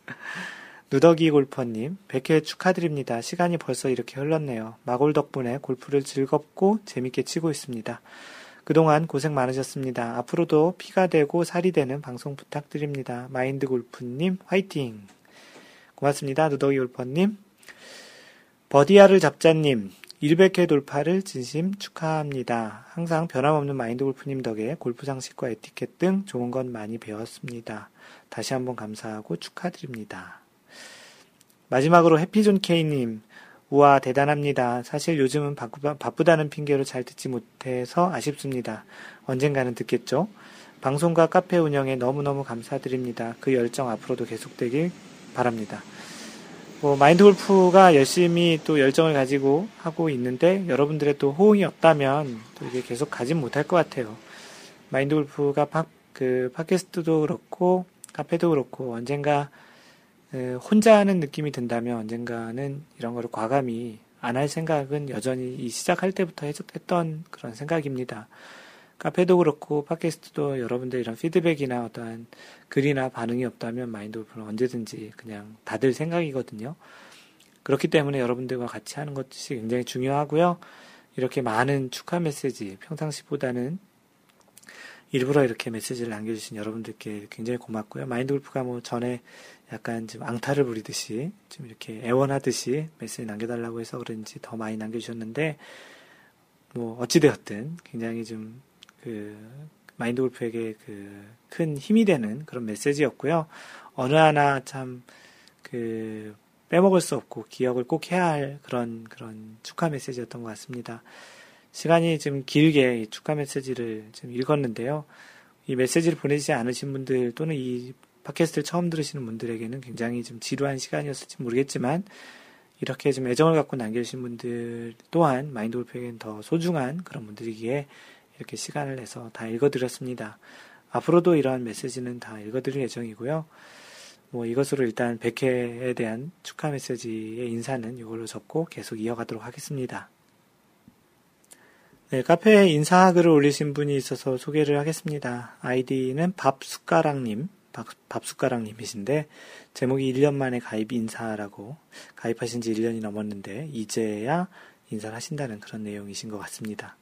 Speaker 1: 누더기 골퍼님, 100회 축하드립니다. 시간이 벌써 이렇게 흘렀네요. 마골 덕분에 골프를 즐겁고 재밌게 치고 있습니다. 그동안 고생 많으셨습니다. 앞으로도 피가 되고 살이 되는 방송 부탁드립니다. 마인드 골프님, 화이팅! 고맙습니다. 누더기 골퍼님. 버디아를 잡자님, 100회 돌파를 진심 축하합니다. 항상 변함없는 마인드 골프님 덕에 골프 상식과 에티켓 등 좋은 것 많이 배웠습니다. 다시 한번 감사하고 축하드립니다. 마지막으로 해피존 K님, 우와, 대단합니다. 사실 요즘은 바쁘다는 핑계로 잘 듣지 못해서 아쉽습니다. 언젠가는 듣겠죠? 방송과 카페 운영에 너무너무 감사드립니다. 그 열정 앞으로도 계속되길 바랍니다. 뭐, 마인드 골프가 열심히 또 열정을 가지고 하고 있는데, 여러분들의 또 호응이 없다면, 또 이게 계속 가진 못할 것 같아요. 마인드 골프가 팟, 그, 팟캐스트도 그렇고, 카페도 그렇고, 언젠가 혼자 하는 느낌이 든다면 언젠가는 이런 거를 과감히 안 할 생각은 여전히 시작할 때부터 했던 그런 생각입니다. 카페도 그렇고 팟캐스트도 여러분들 이런 피드백이나 어떠한 글이나 반응이 없다면 마인드 골프는 언제든지 그냥 다들 생각이거든요. 그렇기 때문에 여러분들과 같이 하는 것이 굉장히 중요하고요. 이렇게 많은 축하 메시지, 평상시보다는 일부러 이렇게 메시지를 남겨주신 여러분들께 굉장히 고맙고요. 마인드 골프가 뭐 전에 약간 좀 앙탈을 부리듯이 좀 이렇게 애원하듯이 메시지 남겨달라고 해서 그런지 더 많이 남겨주셨는데 뭐 어찌되었든 굉장히 좀 그 마인드 골프에게 그 큰 힘이 되는 그런 메시지였고요. 어느 하나 참 그 빼먹을 수 없고 기억을 꼭 해야 할 그런 그런 축하 메시지였던 것 같습니다. 시간이 좀 길게 축하 메시지를 좀 읽었는데요. 이 메시지를 보내지 않으신 분들 또는 이 팟캐스트를 처음 들으시는 분들에게는 굉장히 좀 지루한 시간이었을지 모르겠지만 이렇게 좀 애정을 갖고 남겨주신 분들 또한 마인드 골프에겐 더 소중한 그런 분들이기에 이렇게 시간을 내서 다 읽어드렸습니다. 앞으로도 이러한 메시지는 다 읽어드릴 예정이고요. 뭐 이것으로 일단 100회에 대한 축하 메시지의 인사는 이걸로 접고 계속 이어가도록 하겠습니다. 네, 카페에 인사글을 올리신 분이 있어서 소개를 하겠습니다. 아이디는 밥숟가락님, 밥, 밥숟가락님이신데, 제목이 1년 만에 가입 인사라고, 가입하신 지 1년이 넘었는데, 이제야 인사를 하신다는 그런 내용이신 것 같습니다.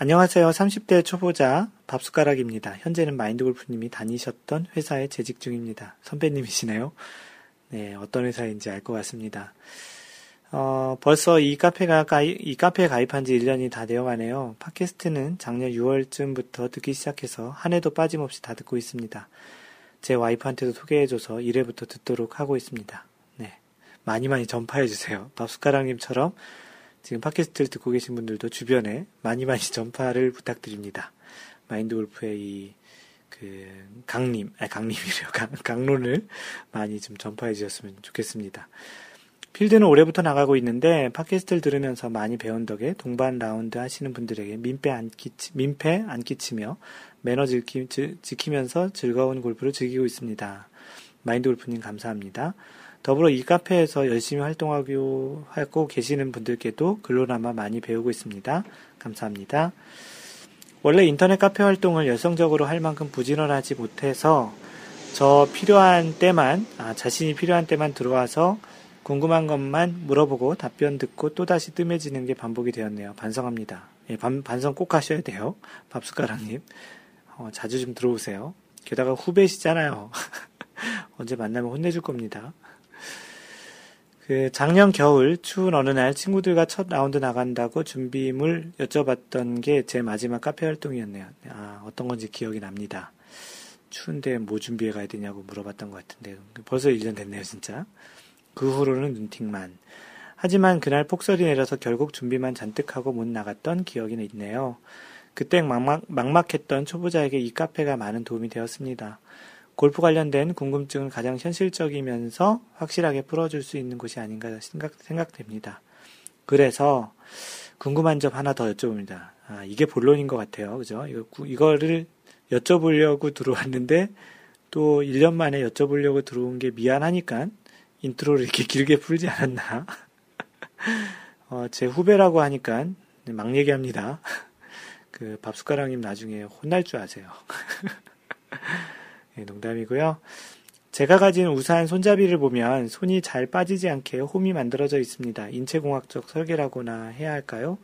Speaker 1: 안녕하세요. 30대 초보자 밥숟가락입니다. 현재는 마인드골프님이 다니셨던 회사에 재직 중입니다. 선배님이시네요. 네, 어떤 회사인지 알 것 같습니다. 어, 벌써 이 카페가 가입, 이 카페에 가입한 지 1년이 다 되어 가네요. 팟캐스트는 작년 6월쯤부터 듣기 시작해서 한 해도 빠짐없이 다 듣고 있습니다. 제 와이프한테도 소개해 줘서 1회부터 듣도록 하고 있습니다. 네. 많이 많이 전파해 주세요. 밥숟가락 님처럼 지금 팟캐스트를 듣고 계신 분들도 주변에 많이 많이 전파를 부탁드립니다. 마인드 골프의 이, 그, 강림, 아, 강림이래요. 강, 강론을 많이 좀 전파해 주셨으면 좋겠습니다. 필드는 올해부터 나가고 있는데 팟캐스트를 들으면서 많이 배운 덕에 동반 라운드 하시는 분들에게 민폐 안 끼치, 민폐 안 끼치며 매너 지키, 지키 면서 즐거운 골프를 즐기고 있습니다. 마인드 골프님 감사합니다. 더불어 이 카페에서 열심히 활동하고 하고 계시는 분들께도 글로나마 많이 배우고 있습니다. 감사합니다. 원래 인터넷 카페 활동을 열성적으로 할 만큼 부지런하지 못해서 저 필요한 때만 아, 자신이 필요한 때만 들어와서 궁금한 것만 물어보고 답변 듣고 또다시 뜸해지는 게 반복이 되었네요. 반성합니다. 예, 반, 반성 꼭 하셔야 돼요. 밥숟가락님. 어, 자주 좀 들어오세요. 게다가 후배시잖아요. 언제 만나면 혼내줄 겁니다. 그 작년 겨울 추운 어느 날 친구들과 첫 라운드 나간다고 준비물 여쭤봤던 게 제 마지막 카페 활동이었네요. 아, 어떤 건지 기억이 납니다. 추운데 뭐 준비해 가야 되냐고 물어봤던 것 같은데 벌써 1년 됐네요, 진짜. 그 후로는 눈팅만. 하지만 그날 폭설이 내려서 결국 준비만 잔뜩 하고 못 나갔던 기억이 있네요. 그때 막막, 막막했던 초보자에게 이 카페가 많은 도움이 되었습니다. 골프 관련된 궁금증을 가장 현실적이면서 확실하게 풀어줄 수 있는 곳이 아닌가 생각, 생각됩니다. 그래서 궁금한 점 하나 더 여쭤봅니다. 아, 이게 본론인 것 같아요. 그죠? 이거, 이거를 여쭤보려고 들어왔는데 또 1년 만에 여쭤보려고 들어온 게 미안하니까 인트로를 이렇게 길게 풀지 않았나. 어, 제 후배라고 하니까 막 얘기합니다. 그 밥숟가락님 나중에 혼날 줄 아세요. 네, 농담이고요. 제가 가진 우산 손잡이를 보면 손이 잘 빠지지 않게 홈이 만들어져 있습니다. 인체공학적 설계라고나 해야 할까요?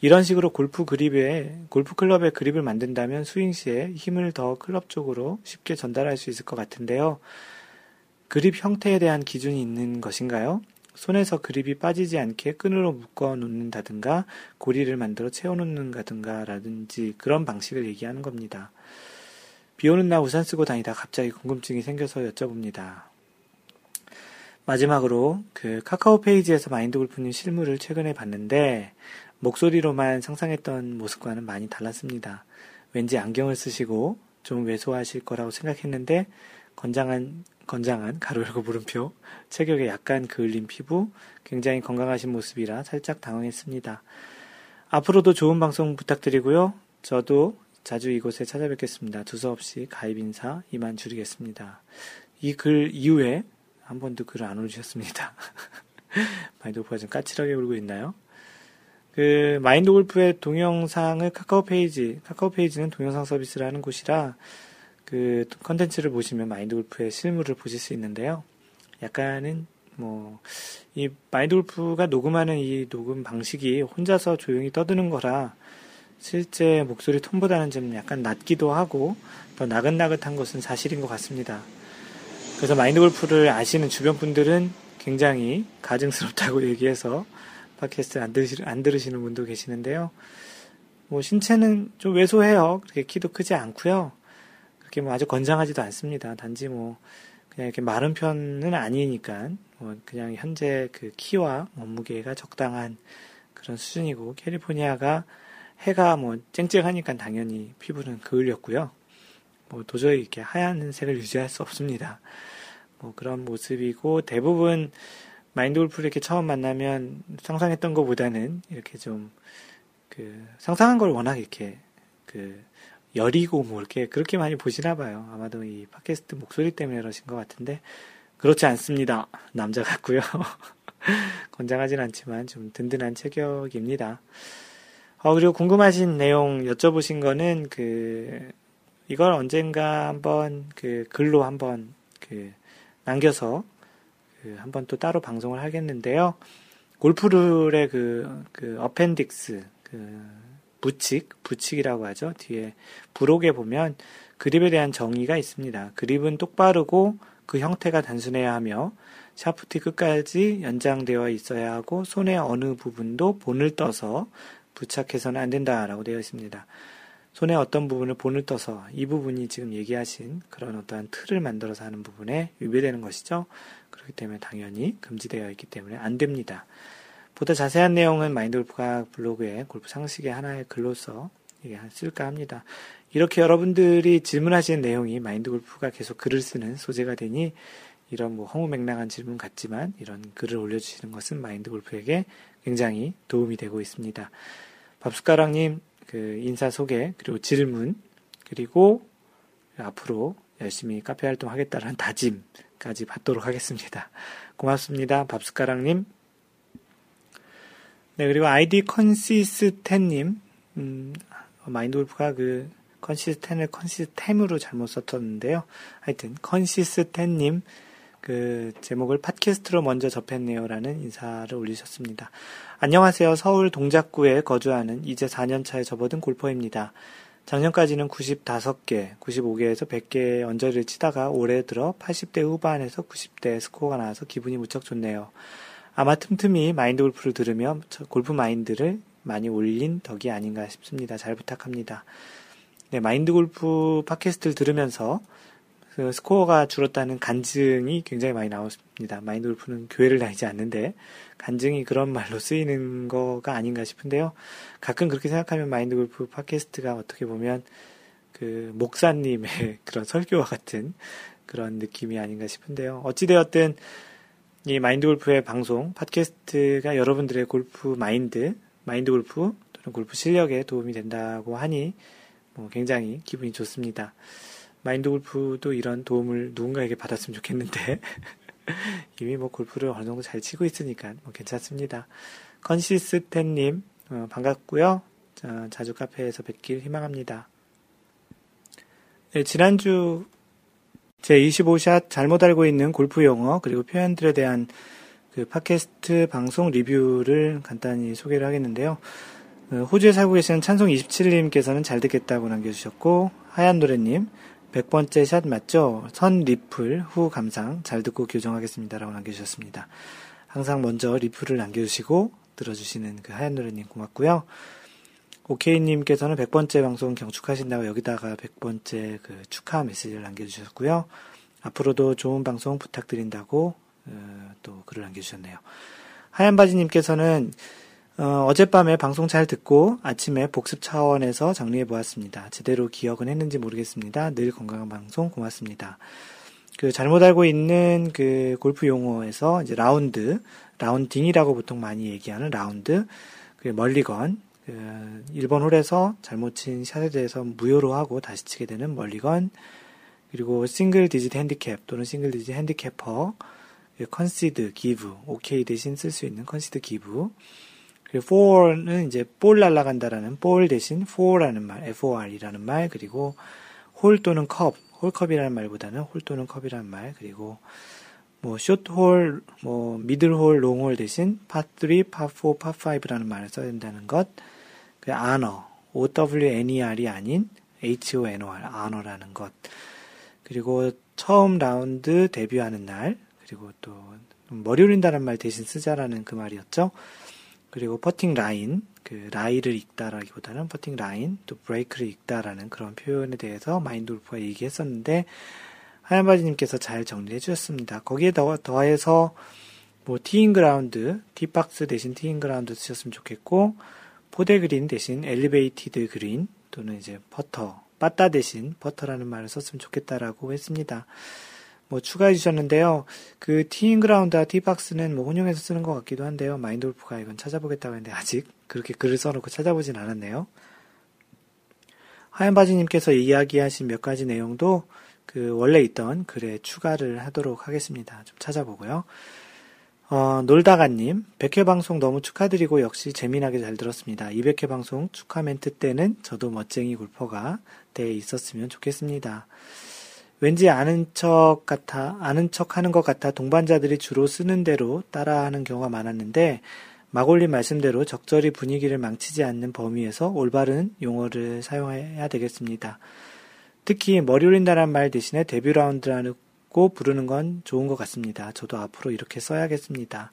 Speaker 1: 이런 식으로 골프 그립에, 골프 클럽의 그립을 만든다면 스윙 시에 힘을 더 클럽 쪽으로 쉽게 전달할 수 있을 것 같은데요. 그립 형태에 대한 기준이 있는 것인가요? 손에서 그립이 빠지지 않게 끈으로 묶어 놓는다든가 고리를 만들어 채워 놓는다든가 라든지 그런 방식을 얘기하는 겁니다. 비 오는 날 우산 쓰고 다니다 갑자기 궁금증이 생겨서 여쭤봅니다. 마지막으로 그 카카오 페이지에서 마인드 골프님 실물을 최근에 봤는데 목소리로만 상상했던 모습과는 많이 달랐습니다. 왠지 안경을 쓰시고 좀 왜소하실 거라고 생각했는데 건장한 건장한 가로 열고 물음표 체격에 약간 그을린 피부 굉장히 건강하신 모습이라 살짝 당황했습니다. 앞으로도 좋은 방송 부탁드리고요. 저도 자주 이곳에 찾아뵙겠습니다. 두서없이 가입 인사 이만 줄이겠습니다. 이 글 이후에 한 번도 글을 안 올리셨습니다. 마인드 골프가 좀 까칠하게 굴고 있나요? 그 마인드 골프의 동영상을 카카오 페이지, 카카오 페이지는 동영상 서비스를 하는 곳이라 그 컨텐츠를 보시면 마인드 골프의 실물을 보실 수 있는데요. 약간은 뭐, 이 마인드 골프가 녹음하는 이 녹음 방식이 혼자서 조용히 떠드는 거라 실제 목소리 톤보다는 좀 약간 낮기도 하고 더 나긋나긋한 것은 사실인 것 같습니다. 그래서 마인드 골프를 아시는 주변 분들은 굉장히 가증스럽다고 얘기해서 팟캐스트 안, 들으시, 안 들으시는 분도 계시는데요. 뭐 신체는 좀 왜소해요. 그렇게 키도 크지 않고요. 그렇게 뭐 아주 건장하지도 않습니다. 단지 뭐 그냥 이렇게 마른 편은 아니니까 뭐 그냥 현재 그 키와 몸무게가 적당한 그런 수준이고 캘리포니아가 해가 뭐 쨍쨍하니까 당연히 피부는 그을렸고요. 뭐 도저히 이렇게 하얀 색을 유지할 수 없습니다. 뭐 그런 모습이고 대부분 마인드 골프를 이렇게 처음 만나면 상상했던 것보다는 이렇게 좀 그 상상한 걸 워낙 이렇게 그 여리고 뭐 이렇게 그렇게 많이 보시나 봐요. 아마도 이 팟캐스트 목소리 때문에 그러신 것 같은데 그렇지 않습니다. 남자 같고요. 건장하진 않지만 좀 든든한 체격입니다. 어, 그리고 궁금하신 내용 여쭤보신 거는 그 이걸 언젠가 한번 그 글로 한번 그 남겨서 그 한번 또 따로 방송을 하겠는데요. 골프룰의 그, 그 어펜딕스, 그 부칙, 부칙이라고 하죠. 뒤에 부록에 보면 그립에 대한 정의가 있습니다. 그립은 똑바르고 그 형태가 단순해야 하며 샤프트 끝까지 연장되어 있어야 하고 손의 어느 부분도 본을 떠서 부착해서는 안 된다라고 되어 있습니다. 손의 어떤 부분을 본을 떠서 이 부분이 지금 얘기하신 그런 어떠한 틀을 만들어서 하는 부분에 위배되는 것이죠. 그렇기 때문에 당연히 금지되어 있기 때문에 안 됩니다. 보다 자세한 내용은 마인드 골프가 블로그에 골프 상식의 하나의 글로서 쓸까 합니다. 이렇게 여러분들이 질문하시는 내용이 마인드 골프가 계속 글을 쓰는 소재가 되니 이런 뭐 허무맹랑한 질문 같지만 이런 글을 올려주시는 것은 마인드 골프에게 굉장히 도움이 되고 있습니다. 밥숟가락님 그 인사 소개 그리고 질문 그리고 앞으로 열심히 카페 활동하겠다는 다짐까지 받도록 하겠습니다. 고맙습니다. 밥숟가락님. 네, 그리고 아이디 컨시스텐님, 음, 마인드 골프가 그 컨시스텐을 컨시스템으로 잘못 썼었는데요. 하여튼, 컨시스텐님, 그 제목을 팟캐스트로 먼저 접했네요라는 인사를 올리셨습니다. 안녕하세요. 서울 동작구에 거주하는 이제 4년 차에 접어든 골퍼입니다. 작년까지는 95개, 95개에서 100개의 언저리를 치다가 올해 들어 80대 후반에서 90대 스코어가 나와서 기분이 무척 좋네요. 아마 틈틈이 마인드 골프를 들으며 골프 마인드를 많이 올린 덕이 아닌가 싶습니다. 잘 부탁합니다. 네, 마인드 골프 팟캐스트를 들으면서 그 스코어가 줄었다는 간증이 굉장히 많이 나왔습니다. 마인드 골프는 교회를 다니지 않는데 간증이 그런 말로 쓰이는 거가 아닌가 싶은데요. 가끔 그렇게 생각하면 마인드 골프 팟캐스트가 어떻게 보면 그 목사님의 그런 설교와 같은 그런 느낌이 아닌가 싶은데요. 어찌되었든 이 마인드 골프의 방송, 팟캐스트가 여러분들의 골프 마인드, 마인드 골프 또는 골프 실력에 도움이 된다고 하니 뭐 굉장히 기분이 좋습니다. 마인드 골프도 이런 도움을 누군가에게 받았으면 좋겠는데 이미 뭐 골프를 어느 정도 잘 치고 있으니까 뭐 괜찮습니다. 컨시스텐님 어, 반갑고요. 자, 자주 카페에서 뵙길 희망합니다. 네, 지난주 제 25샷 잘못 알고 있는 골프 용어 그리고 표현들에 대한 그 팟캐스트 방송 리뷰를 간단히 소개를 하겠는데요. 어, 호주에 살고 계시는 찬송 27님께서는 잘 듣겠다고 남겨주셨고 하얀 노래님 100번째 샷 맞죠? 선 리플 후 감상 잘 듣고 교정하겠습니다. 라고 남겨주셨습니다. 항상 먼저 리플을 남겨주시고 들어주시는 그 하얀 노래님 고맙고요. 오케이님께서는 100번째 방송 경축하신다고 여기다가 100번째 그 축하 메시지를 남겨주셨고요. 앞으로도 좋은 방송 부탁드린다고 어, 또 글을 남겨주셨네요. 하얀 바지님께서는 어, 어젯밤에 방송 잘 듣고 아침에 복습 차원에서 정리해 보았습니다. 제대로 기억은 했는지 모르겠습니다. 늘 건강한 방송 고맙습니다. 그 잘못 알고 있는 그 골프 용어에서 이제 라운드, 라운딩이라고 보통 많이 얘기하는 라운드, 그 멀리건, 그 1번 홀에서 잘못 친 샷에 대해서 무효로 하고 다시 치게 되는 멀리건, 그리고 single digit handicap 또는 single digit handicapper, concede give, 오케이 대신 쓸 수 있는 concede give, 그리고 fore는 이제 볼 날아간다라는 볼 대신 fore라는 말, fore이라는 말, 그리고 홀 또는 컵, 홀컵이라는 말보다는 홀 또는 컵이라는 말, 그리고 뭐 short hole, 뭐 middle hole, long hole 대신 파3, 파4, 파5라는 말을 써야 된다는 것. 그 honor, OWNER이 아닌 HONOR, honor라는 것. 그리고 처음 라운드 데뷔하는 날, 그리고 또 머리 올린다는 말 대신 쓰자라는 그 말이었죠. 그리고 퍼팅 라인, 그 라이를 읽다라기보다는 퍼팅 라인, 또 브레이크를 읽다라는 그런 표현에 대해서 마인드 골프가 얘기했었는데 하얀바지님께서 잘 정리해 주셨습니다. 거기에 더, 더해서 뭐 teeing ground, tee box 대신 teeing ground 쓰셨으면 좋겠고 포대 그린 대신 elevated green 또는 이제 퍼터, 빠따 대신 퍼터라는 말을 썼으면 좋겠다라고 했습니다. 뭐 추가해 주셨는데요. 그 teeing ground와 tee box는 뭐 혼용해서 쓰는 것 같기도 한데요. 마인드 골프가 이건 찾아보겠다고 했는데 아직 그렇게 글을 써놓고 찾아보진 않았네요. 하얀 바지님께서 이야기하신 몇 가지 내용도 그 원래 있던 글에 추가를 하도록 하겠습니다. 좀 찾아보고요. 어, 놀다가님, 100회 방송 너무 축하드리고 역시 재미나게 잘 들었습니다. 200회 방송 축하 멘트 때는 저도 멋쟁이 골퍼가 돼 있었으면 좋겠습니다. 왠지 아는 척 같아, 아는 척 하는 것 같아 동반자들이 주로 쓰는 대로 따라하는 경우가 많았는데, 마골님 말씀대로 적절히 분위기를 망치지 않는 범위에서 올바른 용어를 사용해야 되겠습니다. 특히 머리 올린다는 말 대신에 데뷔 라운드라 고 부르는 건 좋은 것 같습니다. 저도 앞으로 이렇게 써야겠습니다.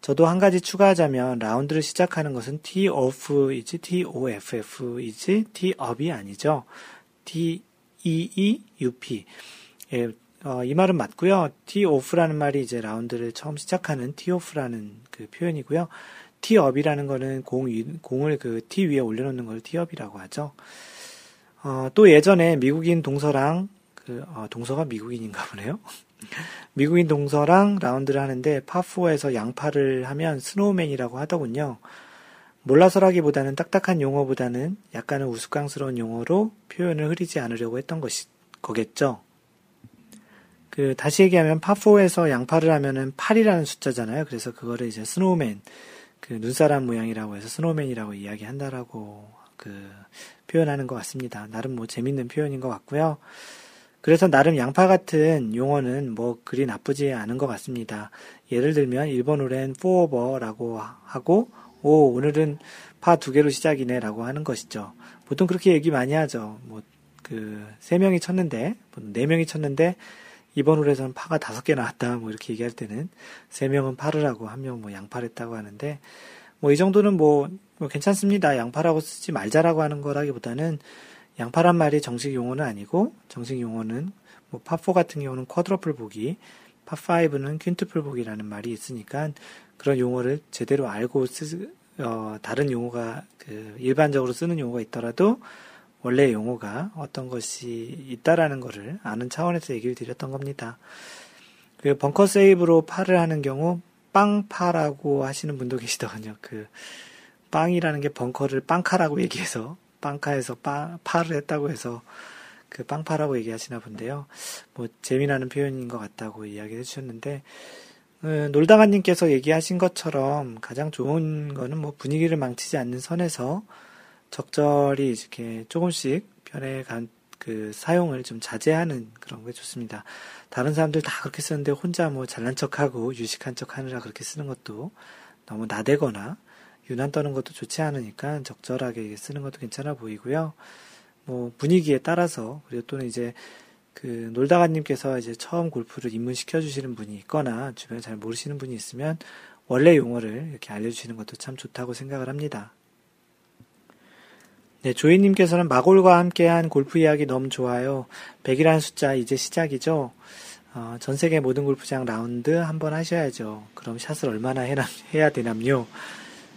Speaker 1: 저도 한 가지 추가하자면 라운드를 시작하는 것은 t off이지 t o f f이지 t up이 아니죠. t e e u p 예, 어, 이 말은 맞고요. t off라는 말이 이제 라운드를 처음 시작하는 t off라는 그 표현이고요. t up이라는 거는 공 공을 그 tee 위에 올려놓는 걸 tee up이라고 하죠. 어, 또 예전에 미국인 동서랑 그 어, 동서가 미국인인가 보네요. 미국인 동서랑 라운드를 하는데 파4에서 양파를 하면 snowman이라고 하더군요. 몰라서라기보다는 딱딱한 용어보다는 약간은 우스꽝스러운 용어로 표현을 흐리지 않으려고 했던 것이 거겠죠. 그 다시 얘기하면 파4에서 양파를 하면은 8이라는 숫자잖아요. 그래서 그거를 이제 snowman 그 눈사람 모양이라고 해서 snowman이라고 이야기한다라고 그 표현하는 것 같습니다. 나름 뭐 재밌는 표현인 것 같고요. 그래서 나름 양파 같은 용어는 뭐 그리 나쁘지 않은 것 같습니다. 예를 들면 일번 홀엔 four over라고 하고 오 오늘은 파 두 개로 시작이네 라고 하는 것이죠. 보통 그렇게 얘기 많이 하죠. 뭐 그 세 명이 쳤는데 네 명이 쳤는데 이번 홀에서는 파가 다섯 개 나왔다 뭐 이렇게 얘기할 때는 세 명은 파를 하고 한 명 뭐 양파를 했다고 하는데 뭐 이 정도는 뭐, 뭐 괜찮습니다. 양파라고 쓰지 말자라고 하는 거라기보다는 양파란 말이 정식 용어는 아니고 정식 용어는 뭐 파4 같은 경우는 쿼드러플 보기, 파5는 퀸트플 보기라는 말이 있으니까 그런 용어를 제대로 알고 쓰, 어, 다른 용어가 그 일반적으로 쓰는 용어가 있더라도 원래 용어가 어떤 것이 있다라는 것을 아는 차원에서 얘기를 드렸던 겁니다. 그 벙커 세이브로 팔을 하는 경우 빵파라고 하시는 분도 계시더군요. 그 빵이라는 게 벙커를 빵카라고 얘기해서 빵카에서 빵, 파를 했다고 해서 그 빵파라고 얘기하시나 본데요. 뭐 재미나는 표현인 것 같다고 이야기해 주셨는데 어, 놀다가님께서 얘기하신 것처럼 가장 좋은 거는 뭐 분위기를 망치지 않는 선에서 적절히 이렇게 조금씩 변해 간 그 사용을 좀 자제하는 그런 게 좋습니다. 다른 사람들 다 그렇게 쓰는데 혼자 뭐 잘난 척하고 유식한 척 하느라 그렇게 쓰는 것도 너무 나대거나 유난 떠는 것도 좋지 않으니까 적절하게 쓰는 것도 괜찮아 보이고요. 뭐 분위기에 따라서 그리고 또는 이제 그 놀다가님께서 이제 처음 골프를 입문시켜 주시는 분이 있거나 주변에 잘 모르시는 분이 있으면 원래 용어를 이렇게 알려주시는 것도 참 좋다고 생각을 합니다. 네, 조이님께서는 마골과 함께한 골프 이야기 너무 좋아요. 100이라는 숫자 이제 시작이죠. 어, 전 세계 모든 골프장 라운드 한번 하셔야죠. 그럼 샷을 얼마나 해야 되냐면요.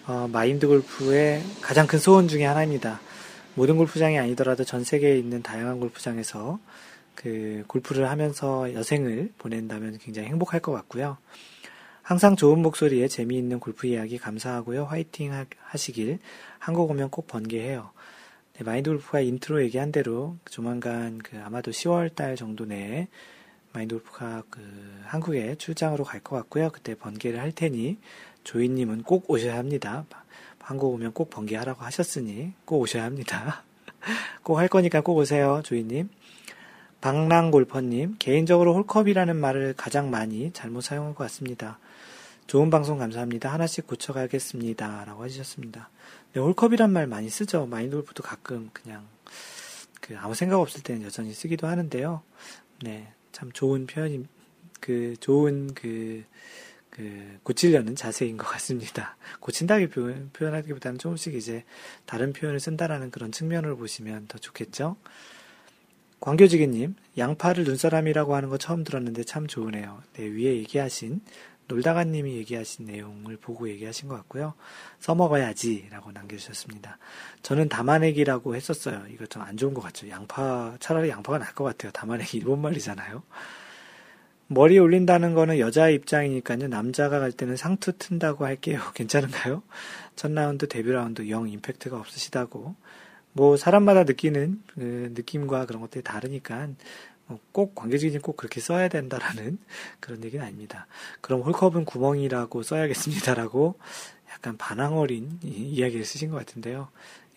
Speaker 1: 어, 마인드 골프의 가장 큰 소원 중의 하나입니다. 모든 골프장이 아니더라도 전 세계에 있는 다양한 골프장에서 그 골프를 하면서 여생을 보낸다면 굉장히 행복할 것 같고요. 항상 좋은 목소리에 재미있는 골프 이야기 감사하고요. 화이팅 하시길 한국 오면 꼭 번개해요. 네, 마인드 골프가 인트로 얘기한 대로 조만간 그 아마도 10월 달 정도 내에 마인드 골프가 그 한국에 출장으로 갈 것 같고요. 그때 번개를 할 테니 조이님은 꼭 오셔야 합니다. 한국 오면 꼭 번개하라고 하셨으니 꼭 오셔야 합니다. 꼭 할 거니까 꼭 오세요, 조이님. 박랑골퍼님, 개인적으로 홀컵이라는 말을 가장 많이 잘못 사용한 것 같습니다. 좋은 방송 감사합니다. 하나씩 고쳐가겠습니다. 라고 하셨습니다. 네, 홀컵이란 말 많이 쓰죠. 마인드 골프도 가끔 그냥 그 아무 생각 없을 때는 여전히 쓰기도 하는데요. 네, 참 좋은 표현이 그 좋은 그, 그 고치려는 자세인 것 같습니다. 고친다기 표현, 표현하기보다는 조금씩 이제 다른 표현을 쓴다라는 그런 측면을 보시면 더 좋겠죠. 광교지기님, 양파를 눈사람이라고 하는 거 처음 들었는데 참 좋으네요. 네, 위에 얘기하신 놀다가님이 얘기하신 내용을 보고 얘기하신 것 같고요. 써먹어야지 라고 남겨주셨습니다. 저는 담아내기라고 했었어요. 이거 좀 안 좋은 것 같죠. 양파, 차라리 양파가 나을 것 같아요. 담아내기 일본 말이잖아요. 머리에 올린다는 거는 여자 입장이니까요. 남자가 갈 때는 상투 튼다고 할게요. 괜찮은가요? 첫 라운드, 데뷔 라운드 영 임팩트가 없으시다고. 뭐, 사람마다 느끼는 그 느낌과 그런 것들이 다르니까 어, 꼭 관계적인 꼭 그렇게 써야 된다라는 그런 얘기는 아닙니다. 그럼 홀컵은 구멍이라고 써야겠습니다라고 약간 반항 어린 이야기를 쓰신 것 같은데요.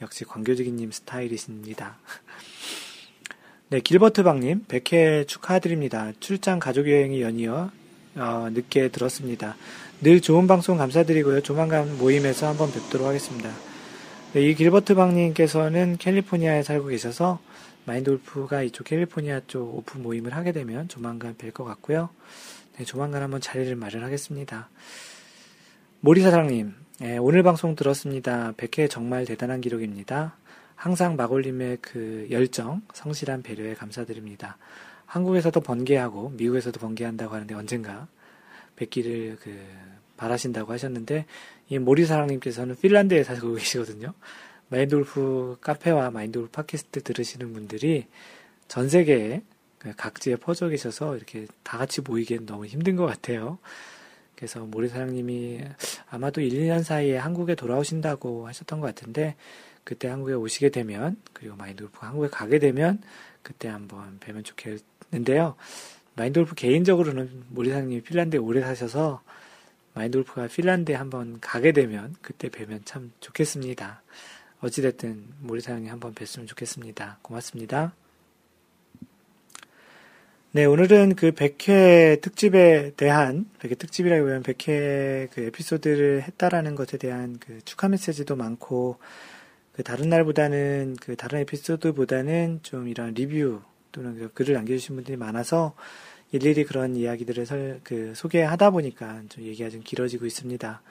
Speaker 1: 역시 광교지기님 스타일이십니다. 네, 길버트방님, 100회 축하드립니다. 출장 가족여행이 연이어 어, 늦게 들었습니다. 늘 좋은 방송 감사드리고요. 조만간 모임에서 한번 뵙도록 하겠습니다. 네, 이 길버트방님께서는 캘리포니아에 살고 계셔서 마인드골프가 이쪽 캘리포니아 쪽 오픈 모임을 하게 되면 조만간 뵐 것 같고요. 네, 조만간 한번 자리를 마련하겠습니다. 모리사장님, 네, 오늘 방송 들었습니다. 100회 정말 대단한 기록입니다. 항상 마골님의 그 열정, 성실한 배려에 감사드립니다. 한국에서도 번개하고 미국에서도 번개한다고 하는데 언젠가 뵙기를 그 바라신다고 하셨는데 이 모리사랑님께서는 핀란드에 살고 계시거든요. 마인드골프 카페와 마인드골프 팟캐스트 들으시는 분들이 전 세계에 그 각지에 퍼져 계셔서 이렇게 다 같이 모이기엔 너무 힘든 것 같아요. 그래서 모래사장님이 아마도 1, 2년 사이에 한국에 돌아오신다고 하셨던 것 같은데 그때 한국에 오시게 되면 그리고 마인드골프 한국에 가게 되면 그때 한번 뵈면 좋겠는데요. 마인드골프 개인적으로는 모리사장님이 핀란드에 오래 사셔서 마인드골프가 핀란드에 한번 가게 되면 그때 뵈면 참 좋겠습니다. 어찌됐든 모리사장님 한번 뵀으면 좋겠습니다. 고맙습니다. 네, 오늘은 그 100회 특집에 대한, 100회 특집이라고 하면 100회 그 에피소드를 했다라는 것에 대한 그 축하 메시지도 많고, 그 다른 날보다는, 그 다른 에피소드보다는 좀 이런 리뷰 또는 그 글을 남겨주신 분들이 많아서 일일이 그런 이야기들을 설, 그 소개하다 보니까 좀 얘기가 좀 길어지고 있습니다.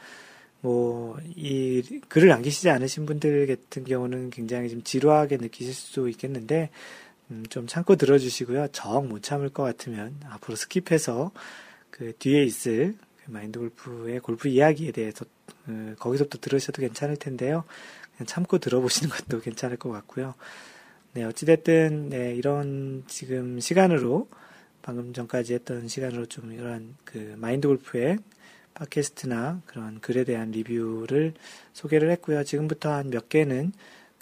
Speaker 1: 뭐, 이 글을 남기시지 않으신 분들 같은 경우는 굉장히 좀 지루하게 느끼실 수도 있겠는데, 음, 좀 참고 들어주시고요. 정 못 참을 것 같으면 앞으로 스킵해서 그 뒤에 있을 그 마인드 골프의 골프 이야기에 대해서 어, 거기서부터 들으셔도 괜찮을 텐데요. 참고 들어보시는 것도 괜찮을 것 같고요. 네, 어찌됐든, 네, 이런 지금 시간으로 방금 전까지 했던 시간으로 좀 이런 그 마인드 골프의 팟캐스트나 그런 글에 대한 리뷰를 소개를 했고요. 지금부터 한 몇 개는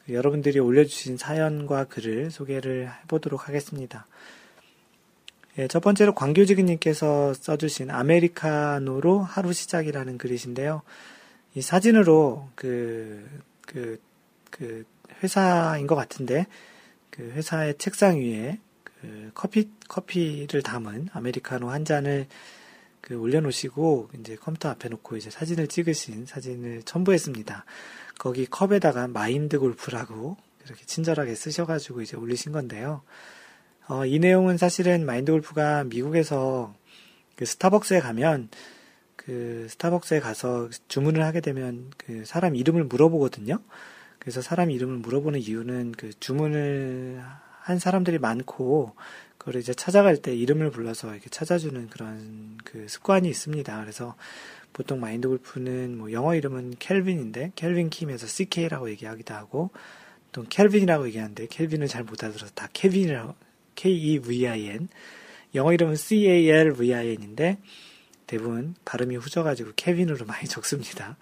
Speaker 1: 그 여러분들이 올려주신 사연과 글을 소개를 해보도록 하겠습니다. 예, 첫 번째로 광교지기님께서 써주신 아메리카노로 하루 시작이라는 글이신데요. 이 사진으로 그, 그, 그 회사인 것 같은데 그 회사의 책상 위에 그 커피, 커피를 담은 아메리카노 한 잔을 그 올려놓으시고 이제 컴퓨터 앞에 놓고 이제 사진을 찍으신 사진을 첨부했습니다. 거기 컵에다가 마인드 골프라고 이렇게 친절하게 쓰셔가지고 이제 올리신 건데요. 어, 이 내용은 사실은 마인드 골프가 미국에서 그 스타벅스에 가면 그 스타벅스에 가서 주문을 하게 되면 그 사람 이름을 물어보거든요. 그래서 사람 이름을 물어보는 이유는 그 주문을 한 사람들이 많고 그걸 이제 찾아갈 때 이름을 불러서 이렇게 찾아주는 그런 그 습관이 있습니다. 그래서 보통 마인드 골프는 뭐 영어 이름은 켈빈인데 켈빈 킴에서 CK라고 얘기하기도 하고 또 켈빈이라고 얘기하는데 켈빈은 잘 못 알아들어서 다 케빈이라고 K-E-V-I-N 영어 이름은 C-A-L-V-I-N인데 대부분 발음이 후져가지고 케빈으로 많이 적습니다.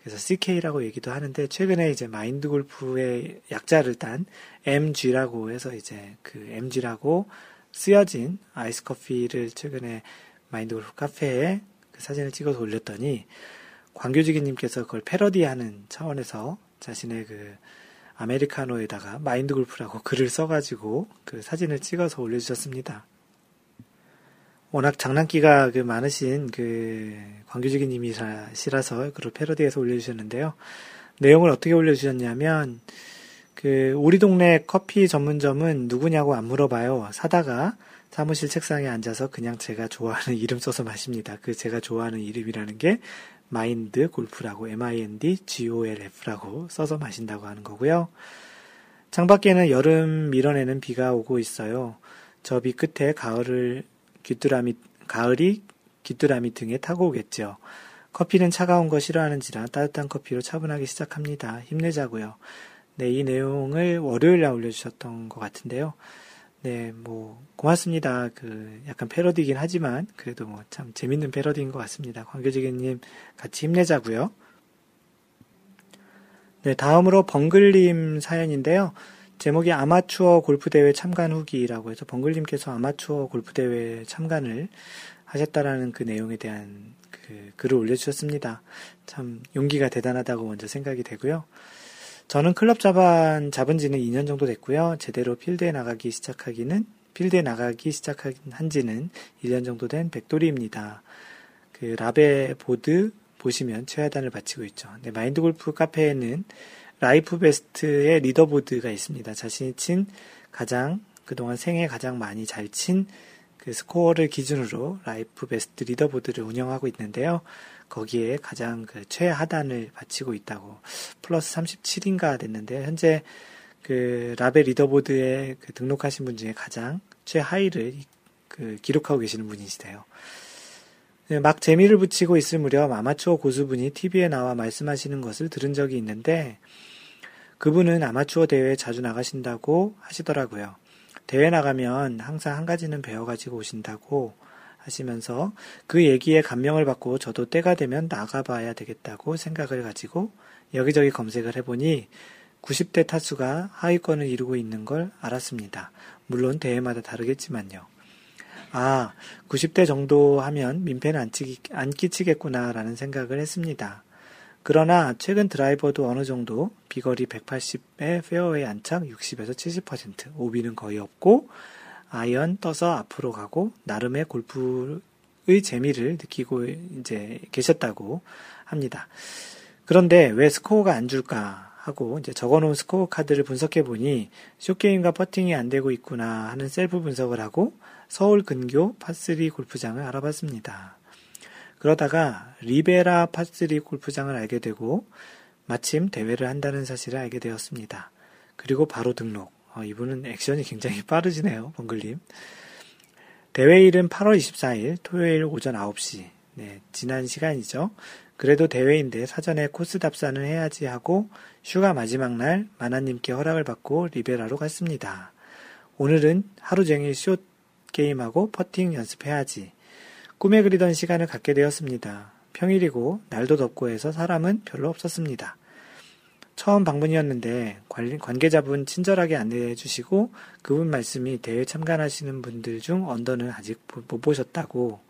Speaker 1: 그래서 CK라고 얘기도 하는데 최근에 이제 마인드 골프의 약자를 딴 MG라고 해서 이제 그 MG라고 쓰여진 아이스 커피를 최근에 마인드 골프 카페에 그 사진을 찍어서 올렸더니 광교지기님께서 그걸 패러디하는 차원에서 자신의 그 아메리카노에다가 마인드 골프라고 글을 써가지고 그 사진을 찍어서 올려주셨습니다. 워낙 장난기가 그 많으신 그 광규직인 님이시라서 그걸 패러디해서 올려주셨는데요. 내용을 어떻게 올려주셨냐면 그 우리 동네 커피 전문점은 누구냐고 안 물어봐요. 사다가 사무실 책상에 앉아서 그냥 제가 좋아하는 이름 써서 마십니다. 그 제가 좋아하는 이름이라는 게 마인드 골프라고 M-I-N-D G-O-L-F라고 써서 마신다고 하는 거고요. 창밖에는 여름 밀어내는 비가 오고 있어요. 저 비 끝에 가을을 귀뚜라미 가을이 귀뚜라미 등에 타고 오겠죠. 커피는 차가운 거 싫어하는지라 따뜻한 커피로 차분하게 시작합니다. 힘내자고요. 네, 이 내용을 월요일 날 올려주셨던 것 같은데요. 네, 뭐 고맙습니다. 그 약간 패러디긴 하지만 그래도 뭐 참 재밌는 패러디인 것 같습니다. 광교지기님 같이 힘내자고요. 네, 다음으로 벙글님 사연인데요. 제목이 아마추어 골프 대회 참관 후기라고 해서 벙글님께서 아마추어 골프 대회 참관을 하셨다라는 그 내용에 대한 그 글을 올려주셨습니다. 참 용기가 대단하다고 먼저 생각이 되고요. 저는 클럽 잡은, 잡은 지는 2년 정도 됐고요. 제대로 필드에 나가기 시작하기는, 필드에 나가기 시작한 지는 1년 정도 된 백돌이입니다. 그 라베 보드 보시면 최하단을 받치고 있죠. 네, 마인드 골프 카페에는 life best의 leaderboard가 있습니다. 자신이 친 가장, 그동안 생애 가장 많이 잘 친 그 스코어를 기준으로 life best leaderboard를 운영하고 있는데요. 거기에 가장 그 최하단을 받치고 있다고 플러스 37인가 됐는데 현재 그 라베 leaderboard에 그 등록하신 분 중에 가장 최하위를 그 기록하고 계시는 분이시대요. 네, 막 재미를 붙이고 있을 무렵 아마추어 고수분이 TV에 나와 말씀하시는 것을 들은 적이 있는데 그분은 아마추어 대회에 자주 나가신다고 하시더라고요. 대회 나가면 항상 한 가지는 배워가지고 오신다고 하시면서 그 얘기에 감명을 받고 저도 때가 되면 나가봐야 되겠다고 생각을 가지고 여기저기 검색을 해보니 90대 타수가 하위권을 이루고 있는 걸 알았습니다. 물론 대회마다 다르겠지만요. 아, 90대 정도 하면 민폐는 안, 끼치겠구나라는 생각을 했습니다. 그러나 최근 드라이버도 어느 정도 비거리 180에 페어웨이 안착 60에서 70%, 오비는 거의 없고 아이언 떠서 앞으로 가고 나름의 골프의 재미를 느끼고 이제 계셨다고 합니다. 그런데 왜 스코어가 안 줄까 하고 이제 적어놓은 스코어 카드를 분석해 보니 short game과 퍼팅이 안 되고 있구나 하는 셀프 분석을 하고 서울 근교 파3 골프장을 알아봤습니다. 그러다가 리베라 파3 골프장을 알게 되고 마침 대회를 한다는 사실을 알게 되었습니다. 그리고 바로 등록. 어, 이분은 액션이 굉장히 빠르시네요, 번글님. 대회 일은 8월 24일 토요일 오전 9시. 네, 지난 시간이죠. 그래도 대회인데 사전에 코스 답사는 해야지 하고 휴가 마지막 날 마나님께 허락을 받고 리베라로 갔습니다. 오늘은 하루 종일 숏 게임하고 퍼팅 연습해야지. 꿈에 그리던 시간을 갖게 되었습니다. 평일이고 날도 덥고 해서 사람은 별로 없었습니다. 처음 방문이었는데 관계자분 친절하게 안내해 주시고 그분 말씀이 대회 참관하시는 분들 중 언더는 아직 못 보셨다고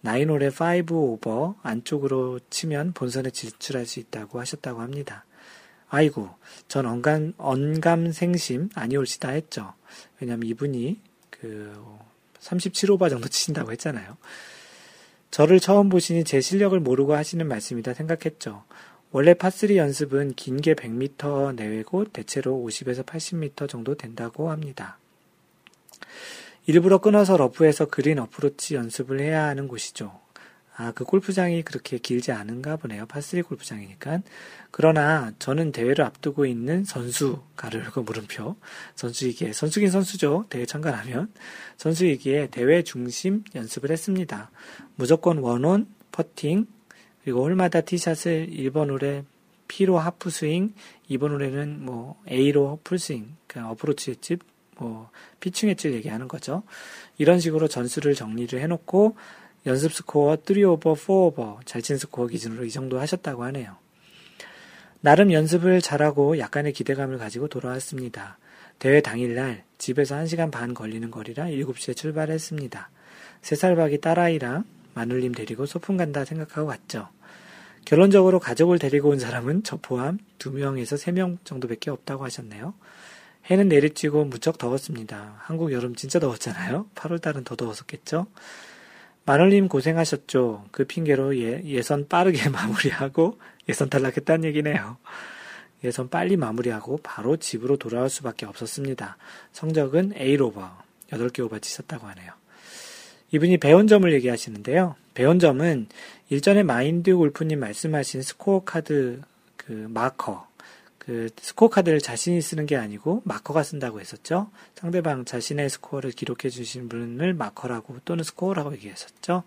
Speaker 1: 나인홀의 5 오버 안쪽으로 치면 본선에 진출할 수 있다고 하셨다고 합니다. 아이고, 전 언감, 언감 생심 아니올시다 했죠. 왜냐면 이분이 그 37오버 정도 치신다고 했잖아요. 저를 처음 보시니 제 실력을 모르고 하시는 말씀이다 생각했죠. 원래 파3 연습은 긴 게 100m 내외고 대체로 50에서 80m 정도 된다고 합니다. 일부러 끊어서 러프에서 그린 어프로치 연습을 해야 하는 곳이죠. 아, 그 골프장이 그렇게 길지 않은가 보네요. 파3 골프장이니까. 그러나 저는 대회를 앞두고 있는 선수, 가르고 물음표. 선수이기에, 선수긴 선수죠. 대회 참가하면. 선수이기에 대회 중심 연습을 했습니다. 무조건 one on, 퍼팅, 그리고 홀마다 티샷을 1번 홀에 P로 half swing, 2번 홀에는 뭐 A로 full swing, 그 어프로치 엣집, 뭐 pitching wedge를 얘기하는 거죠. 이런 식으로 전술을 정리를 해놓고 연습 스코어 3 오버, 4 오버, 잘친 스코어 기준으로 이 정도 하셨다고 하네요. 나름 연습을 잘하고 약간의 기대감을 가지고 돌아왔습니다. 대회 당일날 집에서 1시간 반 걸리는 거리라 7시에 출발했습니다. 세살박이 딸아이랑 마눌님 데리고 소풍 간다 생각하고 갔죠. 결론적으로 가족을 데리고 온 사람은 저 포함 2명에서 3명 정도밖에 없다고 하셨네요. 해는 내리쬐고 무척 더웠습니다. 한국 여름 진짜 더웠잖아요. 8월달은 더 더웠었겠죠. 마늘님 고생하셨죠. 그 핑계로 예, 예선 빠르게 마무리하고 예선 탈락했다는 얘기네요. 예선 빨리 마무리하고 바로 집으로 돌아올 수밖에 없었습니다. 성적은 A로버, 8개 오버 치셨다고 하네요. 이분이 배운 점을 얘기하시는데요. 배운 점은 일전에 마인드 골프님 말씀하신 스코어 카드 그 마커, 그 스코어 카드를 자신이 쓰는 게 아니고 marker가 쓴다고 했었죠. 상대방 자신의 스코어를 기록해 주신 분을 marker라고 또는 scorer라고 얘기했었죠.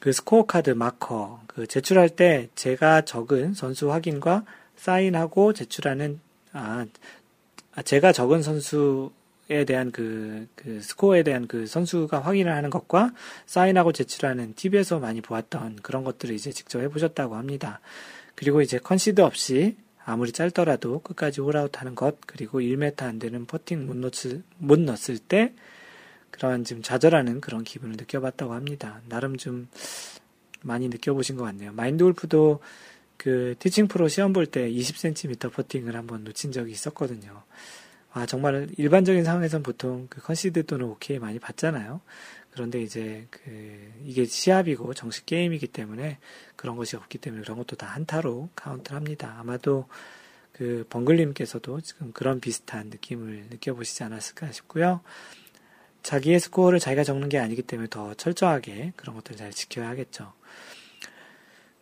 Speaker 1: 그 스코어 카드 마커 그 제출할 때 제가 적은 선수 확인과 사인하고 제출하는 아, 아 제가 적은 선수에 대한 그, 그 스코어에 대한 그 선수가 확인을 하는 것과 사인하고 제출하는 TV에서 많이 보았던 그런 것들을 이제 직접 해보셨다고 합니다. 그리고 이제 concede 없이 아무리 짧더라도 끝까지 홀아웃 하는 것, 그리고 1m 안 되는 퍼팅 못 넣었을, 못 넣었을 때 그런 좀 좌절하는 그런 기분을 느껴봤다고 합니다. 나름 좀 많이 느껴보신 것 같네요. 마인드 골프도 그 티칭 프로 시험 볼 때 20cm 퍼팅을 한번 놓친 적이 있었거든요. 아, 정말 일반적인 상황에선 보통 그 concede 또는 오케이 많이 받잖아요. 그런데 이제 그 이게 시합이고 정식 게임이기 때문에 그런 것이 없기 때문에 그런 것도 다 한 타로 카운트를 합니다. 아마도 그 벙글님께서도 지금 그런 비슷한 느낌을 느껴보시지 않았을까 싶고요. 자기의 스코어를 자기가 적는 게 아니기 때문에 더 철저하게 그런 것들을 잘 지켜야 하겠죠.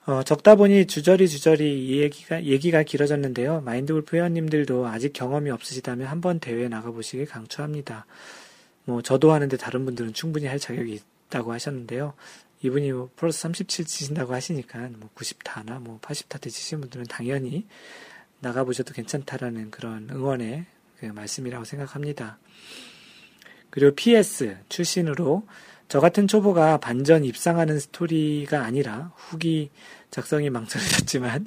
Speaker 1: 어, 적다 보니 주저리 주저리 이 얘기가, 얘기가 길어졌는데요. 마인드 골프 회원님들도 아직 경험이 없으시다면 한번 대회에 나가보시길 강추합니다. 뭐 저도 하는데 다른 분들은 충분히 할 자격이 있다고 하셨는데요. 이분이 뭐 플러스 37 치신다고 하시니까 뭐 90타나 뭐 80타 때 치신 분들은 당연히 나가보셔도 괜찮다라는 그런 응원의 그 말씀이라고 생각합니다. 그리고 PS 출신으로 저 같은 초보가 반전 입상하는 스토리가 아니라 후기 작성이 망설여졌지만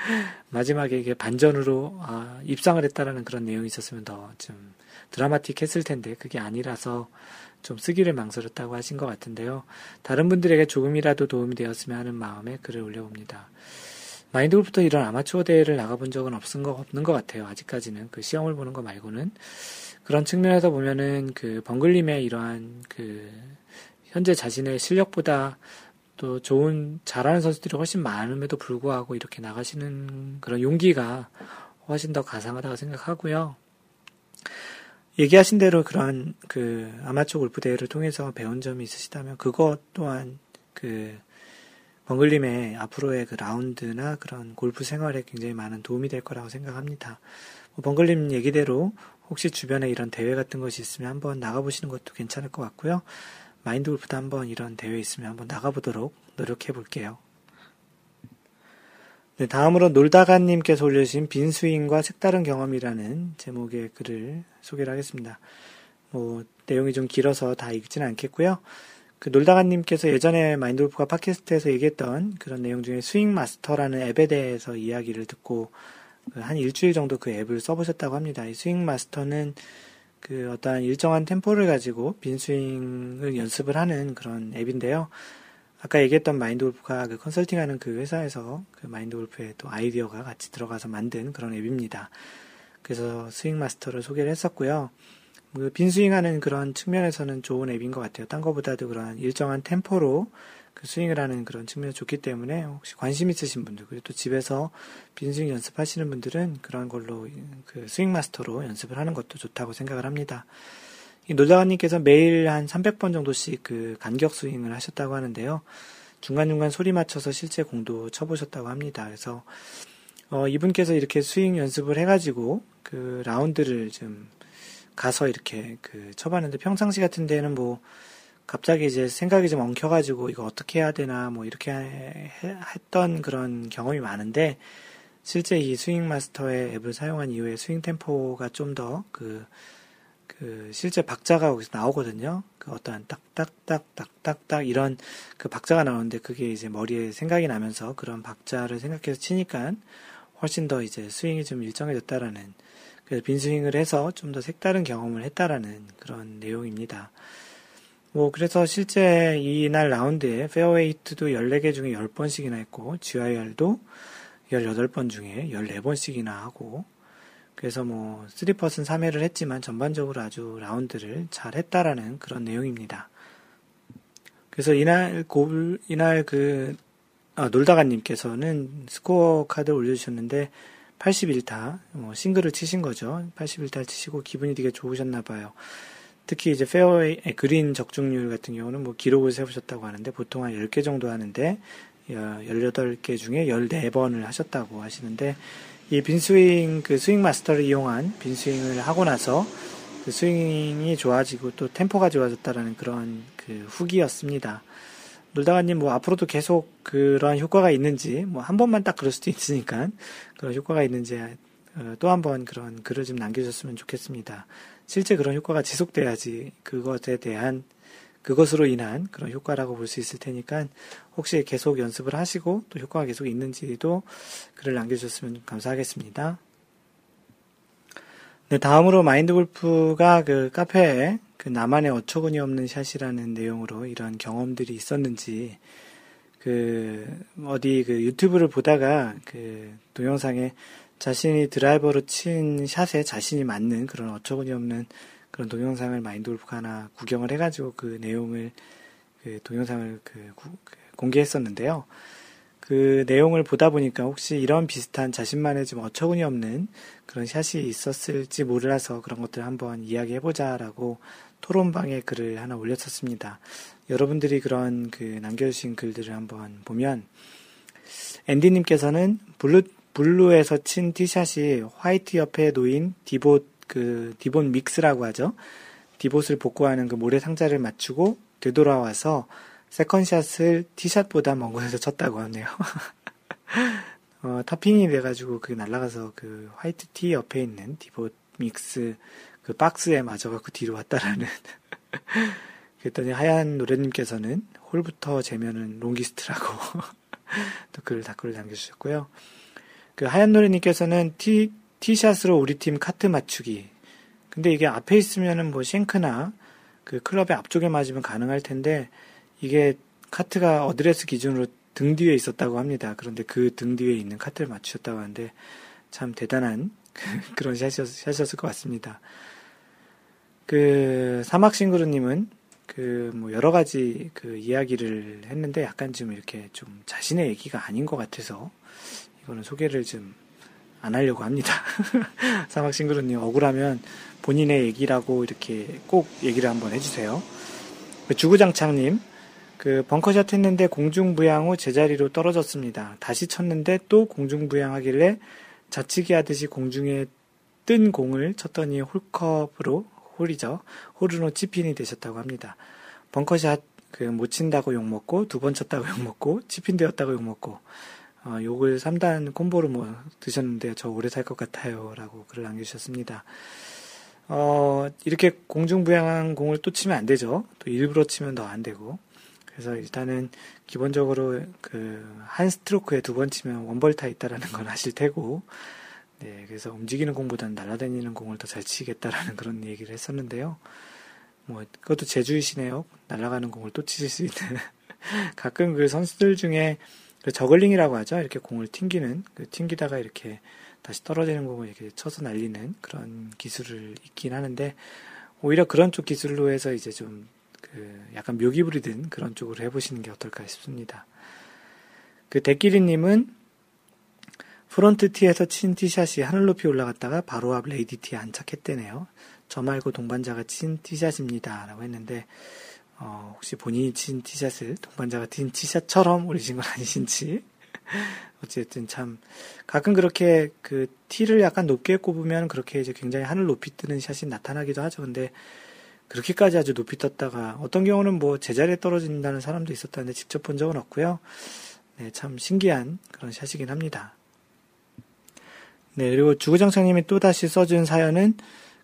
Speaker 1: 마지막에 이게 반전으로 아, 입상을 했다라는 그런 내용이 있었으면 더 좀 드라마틱했을 텐데 그게 아니라서 좀 쓰기를 망설였다고 하신 것 같은데요. 다른 분들에게 조금이라도 도움이 되었으면 하는 마음에 글을 올려봅니다. 마인드 골프도 이런 아마추어 대회를 나가본 적은 없은 거, 없는 것 같아요. 아직까지는. 그 시험을 보는 거 말고는. 그런 측면에서 보면은 그 벙글님의 이러한 그 현재 자신의 실력보다 또 좋은 잘하는 선수들이 훨씬 많음에도 불구하고 이렇게 나가시는 그런 용기가 훨씬 더 가상하다고 생각하고요. 얘기하신 대로 그런 그 아마추어 골프 대회를 통해서 배운 점이 있으시다면 그것 또한 그 벙글님의 앞으로의 그 라운드나 그런 골프 생활에 굉장히 많은 도움이 될 거라고 생각합니다. 뭐 벙글님 얘기대로 혹시 주변에 이런 대회 같은 것이 있으면 한번 나가보시는 것도 괜찮을 것 같고요. 마인드 골프도 한번 이런 대회 있으면 한번 나가보도록 노력해 볼게요. 네, 다음으로 놀다가님께서 올려주신 빈스윙과 색다른 경험이라는 제목의 글을 소개를 하겠습니다. 뭐, 내용이 좀 길어서 다 읽지는 않겠고요. 그 놀다가님께서 예전에 마인드 골프가 팟캐스트에서 얘기했던 그런 내용 중에 스윙 마스터라는 앱에 대해서 이야기를 듣고 그 한 일주일 정도 그 앱을 써보셨다고 합니다. 이 스윙 마스터는 그 어떠한 일정한 템포를 가지고 빈스윙을 연습을 하는 그런 앱인데요. 아까 얘기했던 마인드 골프가 그 컨설팅하는 그 회사에서 그 마인드 골프의 또 아이디어가 같이 들어가서 만든 그런 앱입니다. 그래서 스윙 마스터를 소개를 했었고요. 그 빈스윙하는 그런 측면에서는 좋은 앱인 것 같아요. 딴 거보다도 그런 일정한 템포로 그 스윙을 하는 그런 측면이 좋기 때문에 혹시 관심 있으신 분들 그리고 또 집에서 빈스윙 연습하시는 분들은 그런 걸로 그 스윙 마스터로 연습을 하는 것도 좋다고 생각을 합니다. 노자가님께서 매일 한 300번 정도씩 그 간격 스윙을 하셨다고 하는데요. 중간중간 소리 맞춰서 실제 공도 쳐보셨다고 합니다. 그래서 어, 이분께서 이렇게 스윙 연습을 해가지고 그 라운드를 좀 가서 이렇게 그 쳐봤는데 평상시 같은 데는 뭐 갑자기 이제 생각이 좀 엉켜가지고 이거 어떻게 해야 되나 뭐 이렇게 했던 그런 경험이 많은데 실제 이 스윙 마스터의 앱을 사용한 이후에 스윙 템포가 좀 더 그, 그, 실제 박자가 거기서 나오거든요. 그 어떠한 딱딱딱딱딱딱 이런 그 박자가 나오는데 그게 이제 머리에 생각이 나면서 그런 박자를 생각해서 치니까 훨씬 더 이제 스윙이 좀 일정해졌다라는 그래서 빈스윙을 해서 좀 더 색다른 경험을 했다라는 그런 내용입니다. 뭐, 그래서 실제 이날 라운드에 페어웨이 히트도 14개 중에 10번씩이나 했고, GIR도 18번 중에 14번씩이나 하고, 그래서 뭐, 3퍼슨 3회를 했지만 전반적으로 아주 라운드를 잘 했다라는 그런 내용입니다. 그래서 이날 골, 이날 그, 아, 놀다가님께서는 스코어 카드 올려주셨는데, 81타, 뭐 싱글을 치신 거죠. 81타를 치시고 기분이 되게 좋으셨나 봐요. 특히 이제 페어웨이, 그린 적중률 같은 경우는 뭐 기록을 세우셨다고 하는데 보통 한 10개 정도 하는데 18개 중에 14번을 하셨다고 하시는데 이 빈스윙, 그 스윙 마스터를 이용한 빈스윙을 하고 나서 그 스윙이 좋아지고 또 템포가 좋아졌다라는 그런 그 후기였습니다. 놀다가님 뭐 앞으로도 계속 그런 효과가 있는지 뭐 한 번만 딱 그럴 수도 있으니까 그런 효과가 있는지 어, 또한 번 그런 글을 좀 남겨줬으면 좋겠습니다. 실제 그런 효과가 지속돼야지 그것에 대한 그것으로 인한 그런 효과라고 볼 수 있을 테니까 혹시 계속 연습을 하시고 또 효과가 계속 있는지도 글을 남겨주셨으면 감사하겠습니다. 네, 다음으로 마인드 골프가 그 카페에 그 나만의 어처구니 없는 샷이라는 내용으로 이런 경험들이 있었는지 그 어디 그 유튜브를 보다가 그 동영상에 자신이 드라이버로 친 샷에 자신이 맞는 그런 어처구니 없는 그런 동영상을 마인드 골프가 하나 구경을 해가지고 그 내용을 그 동영상을 그, 구, 그 공개했었는데요. 그 내용을 보다 보니까 혹시 이런 비슷한 자신만의 좀 어처구니 없는 그런 샷이 있었을지 몰라서 그런 것들을 한번 이야기해보자라고 토론방에 글을 하나 올렸었습니다. 여러분들이 그런 그 남겨주신 글들을 한번 보면 앤디님께서는 blue blue에서 친 티샷이 white 옆에 놓인 divot 그 divot mix라고 하죠. divot을 복구하는 그 모래 상자를 맞추고 되돌아와서 second shot을 티샷보다 먼 곳에서 쳤다고 하네요. 어, topping이 돼가지고 그 날아가서 그 white tee 옆에 있는 divot mix 그 박스에 맞아갖고 뒤로 왔다라는. 그랬더니 하얀 노래님께서는 홀부터 재면은 longest라고 또 글을 댓글을 남겨주셨고요. 그 하얀 노래님께서는 티, 티샷으로 우리 팀 카트 맞추기. 근데 이게 앞에 있으면은 뭐 shank나 그 클럽의 앞쪽에 맞으면 가능할 텐데 이게 카트가 어드레스 기준으로 등 뒤에 있었다고 합니다. 그런데 그 등 뒤에 있는 카트를 맞추셨다고 하는데 참 대단한 그런 샷이었, 샷이었을 것 같습니다. 그 사막 싱그루님은 그 뭐 여러 가지 그 이야기를 했는데 약간 좀 이렇게 좀 자신의 얘기가 아닌 것 같아서 이거는 소개를 좀 안 하려고 합니다. 사막싱그루님 억울하면 본인의 얘기라고 이렇게 꼭 얘기를 한번 해주세요. 그 주구장창님 그 벙커샷 했는데 공중부양 후 제자리로 떨어졌습니다. 다시 쳤는데 또 공중부양하길래 자치기 하듯이 공중에 뜬 공을 쳤더니 홀컵으로 홀이죠. 홀으로 치핀이 되셨다고 합니다. 벙커샷 그 못 친다고 욕먹고 두 번 쳤다고 욕먹고 치핀 되었다고 욕먹고 어, 욕을 3단 콤보로 뭐 드셨는데 저 오래 살 것 같아요 라고 글을 남겨주셨습니다. 어, 이렇게 공중부양한 공을 또 치면 안 되죠. 또 일부러 치면 더 안 되고. 그래서 일단은 기본적으로 그 한 스트로크에 두 번 치면 원벌타 있다라는 건 아실 테고, 네, 그래서 움직이는 공보다는 날아다니는 공을 더 잘 치겠다라는 그런 얘기를 했었는데요. 뭐, 그것도 제주이시네요. 날아가는 공을 또 치실 수 있는. 가끔 그 선수들 중에 그 저글링이라고 하죠. 이렇게 공을 튕기는, 그 튕기다가 이렇게 다시 떨어지는 공을 이렇게 쳐서 날리는 그런 기술을 있긴 하는데, 오히려 그런 쪽 기술로 해서 이제 좀, 그, 약간 묘기 부리든 그런 쪽으로 해보시는 게 어떨까 싶습니다. 그, 대끼리님은 front tee에서 친 티샷이 하늘 높이 올라갔다가 바로 앞 lady tee에 안착했대네요. 저 말고 동반자가 친 티샷입니다. 라고 했는데, 어, 혹시 본인이 친 티샷을 동반자가 친 티샷처럼 올리신 건 아니신지. 어쨌든 참, 가끔 그렇게 그 티를 약간 높게 꼽으면 그렇게 이제 굉장히 하늘 높이 뜨는 샷이 나타나기도 하죠. 근데 그렇게까지 아주 높이 떴다가 어떤 경우는 뭐 제자리에 떨어진다는 사람도 있었다는데 직접 본 적은 없고요. 네, 참 신기한 그런 샷이긴 합니다. 네, 그리고 주구장창님이 또다시 써준 사연은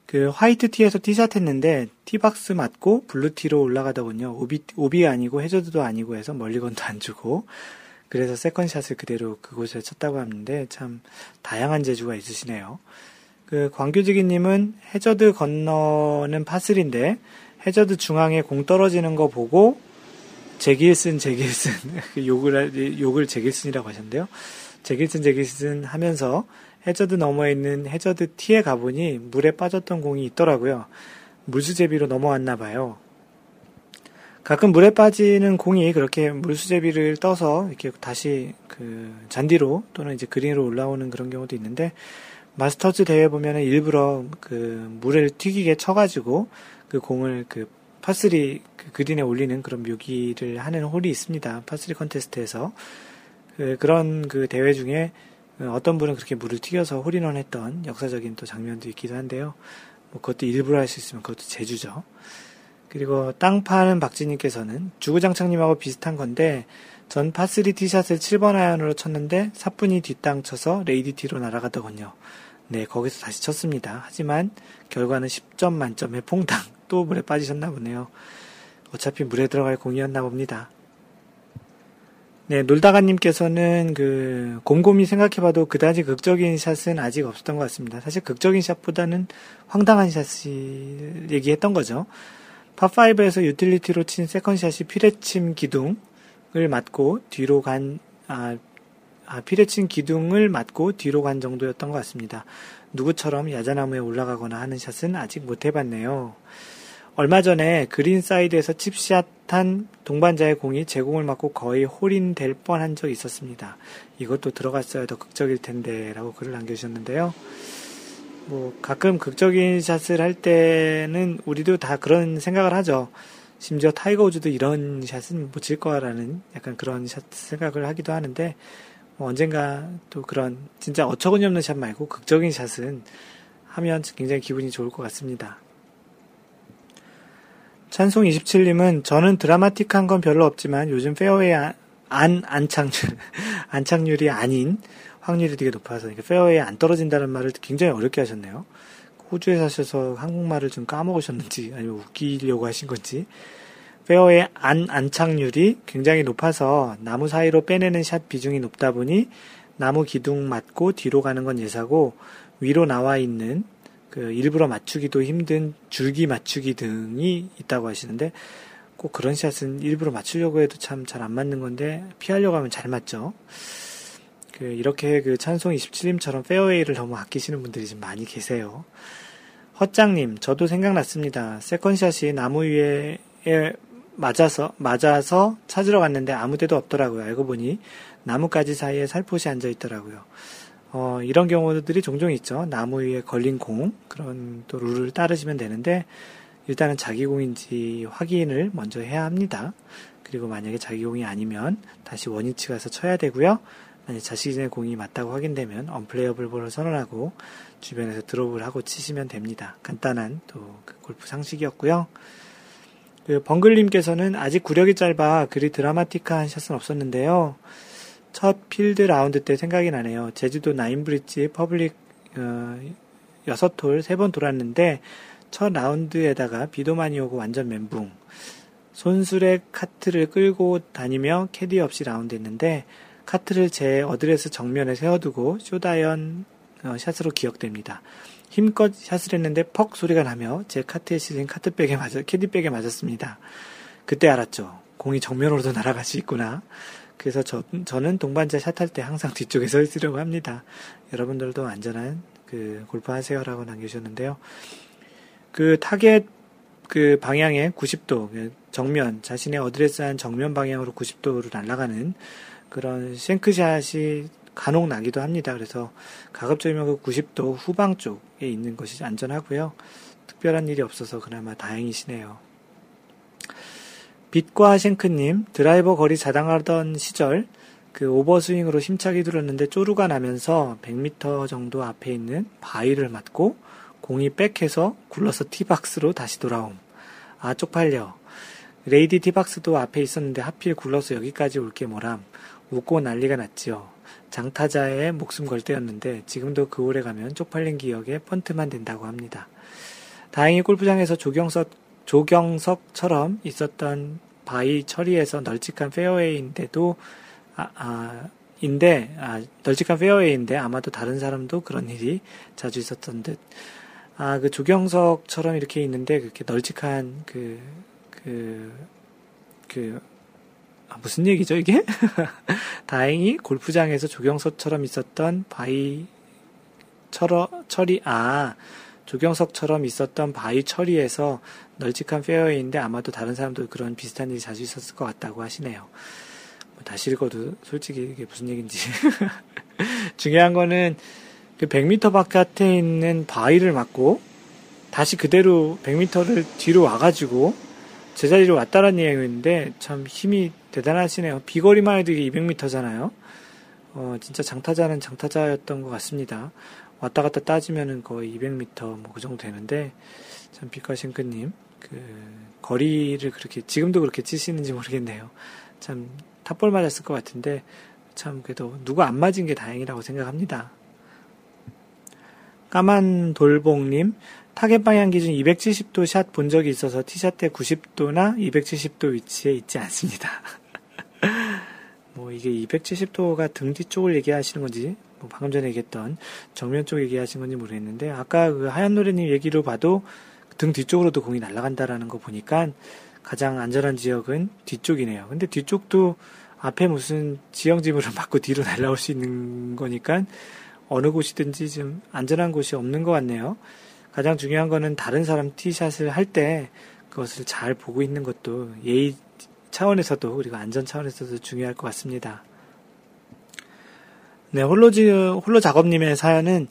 Speaker 1: 그 white tee에서 티샷 했는데 tee box 맞고 blue tee로 올라가더군요. 오비, 오비 아니고 해저드도 아니고 해서 mulligan도 안 주고 그래서 second shot을 그대로 그곳에 쳤다고 하는데 참 다양한 재주가 있으시네요. 그 광교지기님은 해저드 건너는 파3인데 해저드 중앙에 공 떨어지는 거 보고 제길슨 제길슨 그 욕을 욕을 제길슨이라고 하셨는데요. 제길슨 제길슨 하면서 해저드 너머에 있는 해저드 티에 가보니 물에 빠졌던 공이 있더라고요. 물수제비로 넘어왔나 봐요. 가끔 물에 빠지는 공이 그렇게 물수제비를 떠서 이렇게 다시 그 잔디로 또는 이제 그린으로 올라오는 그런 경우도 있는데 마스터즈 대회 보면은 일부러 그 물을 튀기게 쳐가지고 그 공을 그 파3 그 그린에 올리는 그런 묘기를 하는 홀이 있습니다. 파3 컨테스트에서 그 그런 그 대회 중에 어떤 분은 그렇게 물을 튀겨서 홀인원 했던 역사적인 또 장면도 있기도 한데요. 뭐 그것도 일부러 할 수 있으면 그것도 재주죠. 그리고 땅 파는 박지님께서는 주구장창님하고 비슷한 건데 전 파3 티샷을 7번 아이언으로 쳤는데 사뿐히 뒷땅 쳐서 lady tee로 날아가더군요. 네, 거기서 다시 쳤습니다. 하지만 결과는 10점 만점의 퐁당. 또 물에 빠지셨나 보네요. 어차피 물에 들어갈 공이었나 봅니다. 네, 놀다가님께서는 그 곰곰이 생각해봐도 그다지 극적인 샷은 아직 없었던 것 같습니다. 사실 극적인 샷보다는 황당한 샷이 얘기했던 거죠. 파5에서 유틸리티로 친 세컨샷이 피레침 기둥을 맞고 뒤로 간, 아, 아, 피뢰침 기둥을 맞고 뒤로 간 정도였던 것 같습니다. 누구처럼 야자나무에 올라가거나 하는 샷은 아직 못 해봤네요. 얼마 전에 green side에서 chip shot한 동반자의 공이 제 공을 맞고 거의 hole in 될 뻔한 적이 있었습니다. 이것도 들어갔어야 더 극적일 텐데 라고 글을 남겨주셨는데요. 뭐 가끔 극적인 샷을 할 때는 우리도 다 그런 생각을 하죠. 심지어 타이거 우즈도 이런 샷은 못칠 거라는 약간 그런 샷 생각을 하기도 하는데 뭐 언젠가 또 그런 진짜 어처구니 없는 샷 말고 극적인 샷은 하면 굉장히 기분이 좋을 것 같습니다. 찬송 27님은 저는 드라마틱한 건 별로 없지만 요즘 페어웨이 안, 안착률, 안착률이 아닌 확률이 되게 높아서 페어웨이에 안 떨어진다는 말을 굉장히 어렵게 하셨네요. 호주에 사셔서 한국말을 좀 까먹으셨는지 아니면 웃기려고 하신 건지 페어웨이 안 안착률이 굉장히 높아서 나무 사이로 빼내는 샷 비중이 높다 보니 나무 기둥 맞고 뒤로 가는 건 예사고 위로 나와 있는 그 일부러 맞추기도 힘든 줄기 맞추기 등이 있다고 하시는데 꼭 그런 샷은 일부러 맞추려고 해도 참 잘 안 맞는 건데 피하려고 하면 잘 맞죠. 그 이렇게 그 찬송 27님처럼 페어웨이를 너무 아끼시는 분들이 좀 많이 계세요. 헛장님, 저도 생각났습니다. 세컨샷이 나무 위에 맞아서, 맞아서 찾으러 갔는데 아무 데도 없더라고요. 알고 보니 나무가지 사이에 살포시 앉아 있더라고요. 어, 이런 경우들이 종종 있죠. 나무 위에 걸린 공, 그런 또 룰을 따르시면 되는데, 일단은 자기 공인지 확인을 먼저 해야 합니다. 그리고 만약에 자기 공이 아니면 다시 원위치 가서 쳐야 되고요. 만약 자신의 공이 맞다고 확인되면 unplayable ball을 선언하고 주변에서 드롭을 하고 치시면 됩니다. 간단한 또 그 골프 상식이었고요. 그 벙글님께서는 아직 구력이 짧아 그리 드라마틱한 샷은 없었는데요. 첫 필드 라운드 때 생각이 나네요. 제주도 나인브릿지 public 어, 6홀 3번 돌았는데 첫 라운드에다가 비도 많이 오고 완전 멘붕. 손수레 카트를 끌고 다니며 캐디 없이 라운드 했는데 카트를 제 어드레스 정면에 세워두고 short iron 어, 샷으로 기억됩니다. 힘껏 샷을 했는데 퍽 소리가 나며 제 카트에 실린 카트백에 맞아 캐디백에 맞았습니다. 그때 알았죠. 공이 정면으로도 날아갈 수 있구나. 그래서 저, 저는 동반자 샷할 때 항상 뒤쪽에 서 있으려고 합니다. 여러분들도 안전한 그 골프 하세요라고 남겨주셨는데요. 그 타겟 그 방향의 90도 그 정면 자신의 어드레스한 정면 방향으로 90도로 날아가는 그런 shank shot이 간혹 나기도 합니다. 그래서 가급적이면 그 90도 후방 쪽에 있는 것이 안전하고요. 특별한 일이 없어서 그나마 다행이시네요. 빛과 싱크님, 드라이버 거리 자랑하던 시절, 그 오버스윙으로 심차게 들었는데 쪼루가 나면서 100m 정도 앞에 있는 바위를 맞고 공이 백해서 굴러서 티박스로 다시 돌아옴. 아, 쪽팔려. 레이디 티박스도 앞에 있었는데 하필 굴러서 여기까지 올 게 뭐람. 웃고 난리가 났지요. 장타자의 목숨 걸 때였는데 지금도 그 홀에 가면 쪽팔린 기억에 펀트만 된다고 합니다. 다행히 골프장에서 조경석, 조경석처럼 있었던 바위 처리에서 널찍한 페어웨이인데도 아, 아 인데 아, 널찍한 페어웨이인데 아마도 다른 사람도 그런 일이 자주 있었던 듯 아, 그 조경석처럼 이렇게 있는데, 그렇게 널찍한, 그, 그, 그, 아, 무슨 얘기죠, 이게? 다행히 골프장에서 조경석처럼 있었던 바위, 철어, 철이, 아, 조경석처럼 있었던 바위 처리에서 널찍한 페어웨이인데 아마도 다른 사람도 그런 비슷한 일이 자주 있었을 것 같다고 하시네요. 뭐 다시 읽어도 솔직히 이게 무슨 얘기인지. 중요한 거는 그 100m 바깥에 있는 바위를 맞고 다시 그대로 100m를 뒤로 와가지고 제자리로 왔다는 이야기인데 참 힘이 대단하시네요. 비거리만 해도 이게 200m잖아요. 어, 진짜 장타자는 장타자였던 것 같습니다. 왔다 갔다 따지면은 거의 200m 뭐 그 정도 되는데 참 빛과 싱크님 그 거리를 그렇게 지금도 그렇게 치시는지 모르겠네요. 참 top ball 맞았을 것 같은데 참 그래도 누구 안 맞은 게 다행이라고 생각합니다. 까만 돌봉님 타겟 방향 기준 270도 샷 본 적이 있어서 티샷 때 90도나 270도 위치에 있지 않습니다. 뭐 이게 270도가 등 뒤 쪽을 얘기하시는 건지 뭐 방금 전에 얘기했던 정면 쪽 얘기하신 건지 모르겠는데 아까 그 하얀 노래님 얘기로 봐도 등 뒤쪽으로도 공이 날아간다라는 거 보니까 가장 안전한 지역은 뒤쪽이네요. 근데 뒤쪽도 앞에 무슨 지형지물을 맞고 뒤로 날아올 수 있는 거니까 어느 곳이든지 좀 안전한 곳이 없는 것 같네요. 가장 중요한 거는 다른 사람 티샷을 할 때 그것을 잘 보고 있는 것도 예의 차원에서도 그리고 안전 차원에서도 중요할 것 같습니다. 네, 홀로지, 홀로 작업님의 사연은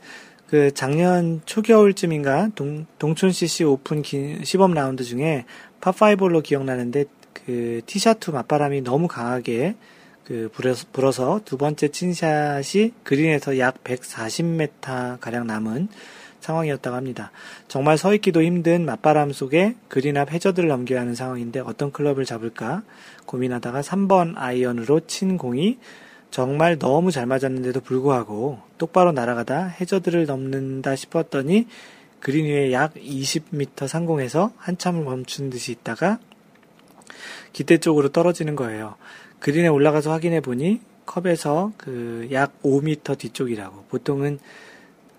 Speaker 1: 그 작년 초겨울쯤인가 동, 동촌 CC 오픈 기, 시범 라운드 중에 파5홀로 기억나는데 그 티샷2 맞바람이 너무 강하게 그 불어서, 불어서 두 번째 친 샷이 그린에서 약 140m 가량 남은 상황이었다고 합니다. 정말 서 있기도 힘든 맞바람 속에 그린 앞 해저드를 넘겨야 하는 상황인데 어떤 클럽을 잡을까 고민하다가 3번 아이언으로 친 공이 정말 너무 잘 맞았는데도 불구하고 똑바로 날아가다 해저드를 넘는다 싶었더니 그린 위에 약 20m 상공에서 한참을 멈춘 듯이 있다가 기대 쪽으로 떨어지는 거예요. 그린에 올라가서 확인해 보니 컵에서 그 약 5m 뒤쪽이라고. 보통은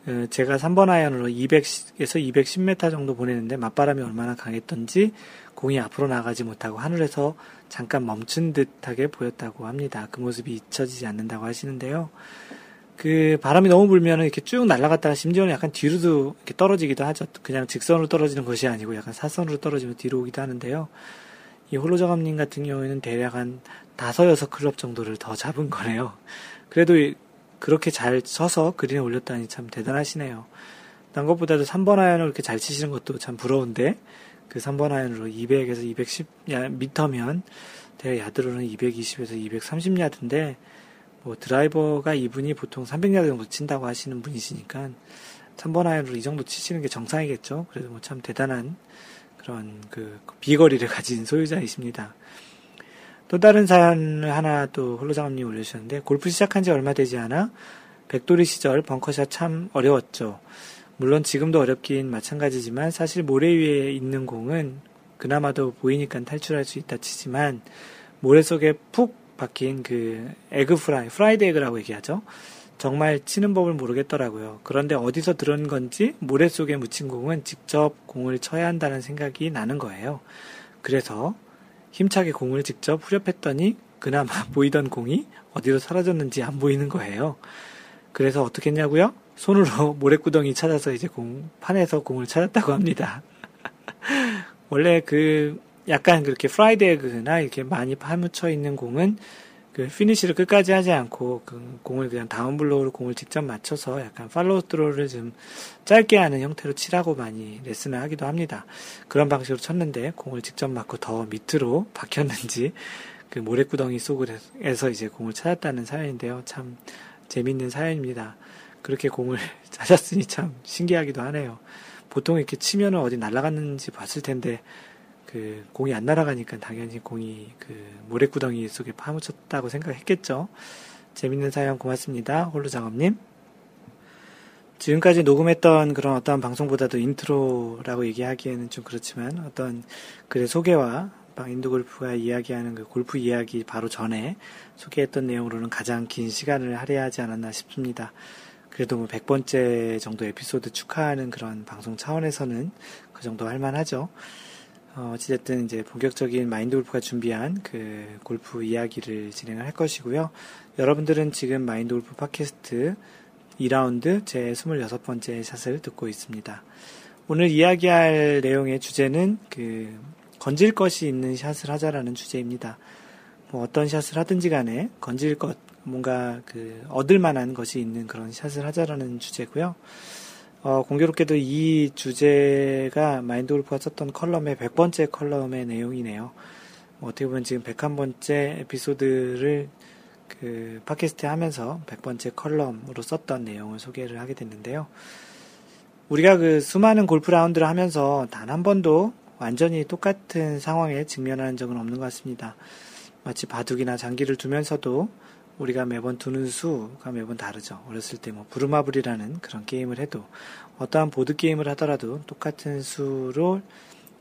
Speaker 1: 어, 제가 3번 아이언으로 200에서 210m 정도 보내는데 맞바람이 얼마나 강했던지 공이 앞으로 나가지 못하고 하늘에서 잠깐 멈춘 듯하게 보였다고 합니다. 그 모습이 잊혀지지 않는다고 하시는데요. 그 바람이 너무 불면 이렇게 쭉 날아갔다가 심지어는 약간 뒤로도 이렇게 떨어지기도 하죠. 그냥 직선으로 떨어지는 것이 아니고 약간 사선으로 떨어지면 뒤로 오기도 하는데요. 이 홀로저감님 같은 경우에는 대략 한 다섯 여섯 클럽 정도를 더 잡은 거네요. 그래도 그렇게 잘 쳐서 그린에 올렸다니 참 대단하시네요. 난 것보다도 3번 아이언을 이렇게 잘 치시는 것도 참 부러운데 그 3번 아이언으로 200에서 210 미터면 대략 야드로는 220에서 230 야드인데 뭐 드라이버가 이분이 보통 300 야드 정도 친다고 하시는 분이시니까 3번 아이언으로 이 정도 치시는 게 정상이겠죠. 그래도 뭐 참 대단한 그런 그 비거리를 가진 소유자이십니다. 또 다른 사연을 하나 또 홀로장님이 올려주셨는데 골프 시작한 지 얼마 되지 않아 백돌이 시절 벙커샷 참 어려웠죠. 물론 지금도 어렵긴 마찬가지지만 사실 모래 위에 있는 공은 그나마도 보이니까 탈출할 수 있다 치지만 모래 속에 푹 박힌 그 egg fry, fried egg라고 얘기하죠. 정말 치는 법을 모르겠더라고요. 그런데 어디서 들은 건지 모래 속에 묻힌 공은 직접 공을 쳐야 한다는 생각이 나는 거예요. 그래서 힘차게 공을 직접 후려쳤더니 그나마 보이던 공이 어디로 사라졌는지 안 보이는 거예요. 그래서 어떻게 했냐고요? 손으로 모래구덩이 찾아서 이제 공, 파내서 공을 찾았다고 합니다. 원래 그 약간 그렇게 fried egg나 이렇게 많이 파묻혀 있는 공은 그 피니시를 끝까지 하지 않고 그 공을 그냥 down blow로 공을 직접 맞춰서 약간 팔로우 스로를 좀 짧게 하는 형태로 치라고 많이 레슨을 하기도 합니다. 그런 방식으로 쳤는데 공을 직접 맞고 더 밑으로 박혔는지 그 모래구덩이 속에서 이제 공을 찾았다는 사연인데요. 참 재밌는 사연입니다. 그렇게 공을 찾았으니 참 신기하기도 하네요. 보통 이렇게 치면은 어디 날아갔는지 봤을 텐데 그 공이 안 날아가니까 당연히 공이 그 모래구덩이 속에 파묻혔다고 생각했겠죠. 재밌는 사연 고맙습니다. 홀로장업님. 지금까지 녹음했던 그런 어떤 방송보다도 인트로라고 얘기하기에는 좀 그렇지만 어떤 글의 소개와 인도 골프가 이야기하는 그 골프 이야기 바로 전에 소개했던 내용으로는 가장 긴 시간을 할애하지 않았나 싶습니다. 그래도 뭐 100번째 정도 에피소드 축하하는 그런 방송 차원에서는 그 정도 할 만하죠. 어, 어찌됐든 이제 본격적인 마인드 골프가 준비한 그 골프 이야기를 진행을 할 것이고요. 여러분들은 지금 마인드 골프 팟캐스트 2라운드 제 26번째 샷을 듣고 있습니다. 오늘 이야기할 내용의 주제는 그 건질 것이 있는 샷을 하자라는 주제입니다. 뭐 어떤 샷을 하든지 간에 건질 것, 뭔가 그 얻을 만한 것이 있는 그런 샷을 하자라는 주제고요. 어, 공교롭게도 이 주제가 마인드 골프가 썼던 컬럼의 100번째 컬럼의 내용이네요. 뭐 어떻게 보면 지금 101번째 에피소드를 그 팟캐스트 하면서 100번째 컬럼으로 썼던 내용을 소개를 하게 됐는데요. 우리가 그 수많은 골프 라운드를 하면서 단 한 번도 완전히 똑같은 상황에 직면하는 적은 없는 것 같습니다. 마치 바둑이나 장기를 두면서도 우리가 매번 두는 수가 매번 다르죠. 어렸을 때 뭐 부루마블이라는 그런 게임을 해도 어떠한 보드 게임을 하더라도 똑같은 수로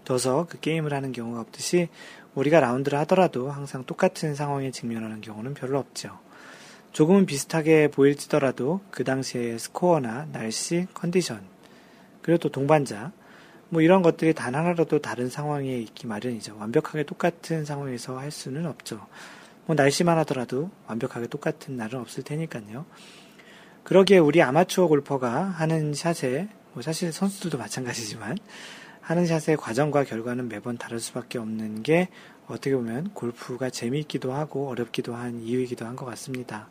Speaker 1: 둬서 그 게임을 하는 경우가 없듯이 우리가 라운드를 하더라도 항상 똑같은 상황에 직면하는 경우는 별로 없죠. 조금은 비슷하게 보일지더라도 그 당시의 스코어나 날씨, 컨디션, 그리고 또 동반자, 뭐 이런 것들이 단 하나라도 다른 상황에 있기 마련이죠. 완벽하게 똑같은 상황에서 할 수는 없죠. 뭐 날씨만 하더라도 완벽하게 똑같은 날은 없을 테니까요. 그러기에 우리 아마추어 골퍼가 하는 샷에 뭐 사실 선수들도 마찬가지지만 하는 샷의 과정과 결과는 매번 다를 수밖에 없는 게 어떻게 보면 골프가 재미있기도 하고 어렵기도 한 이유이기도 한 것 같습니다.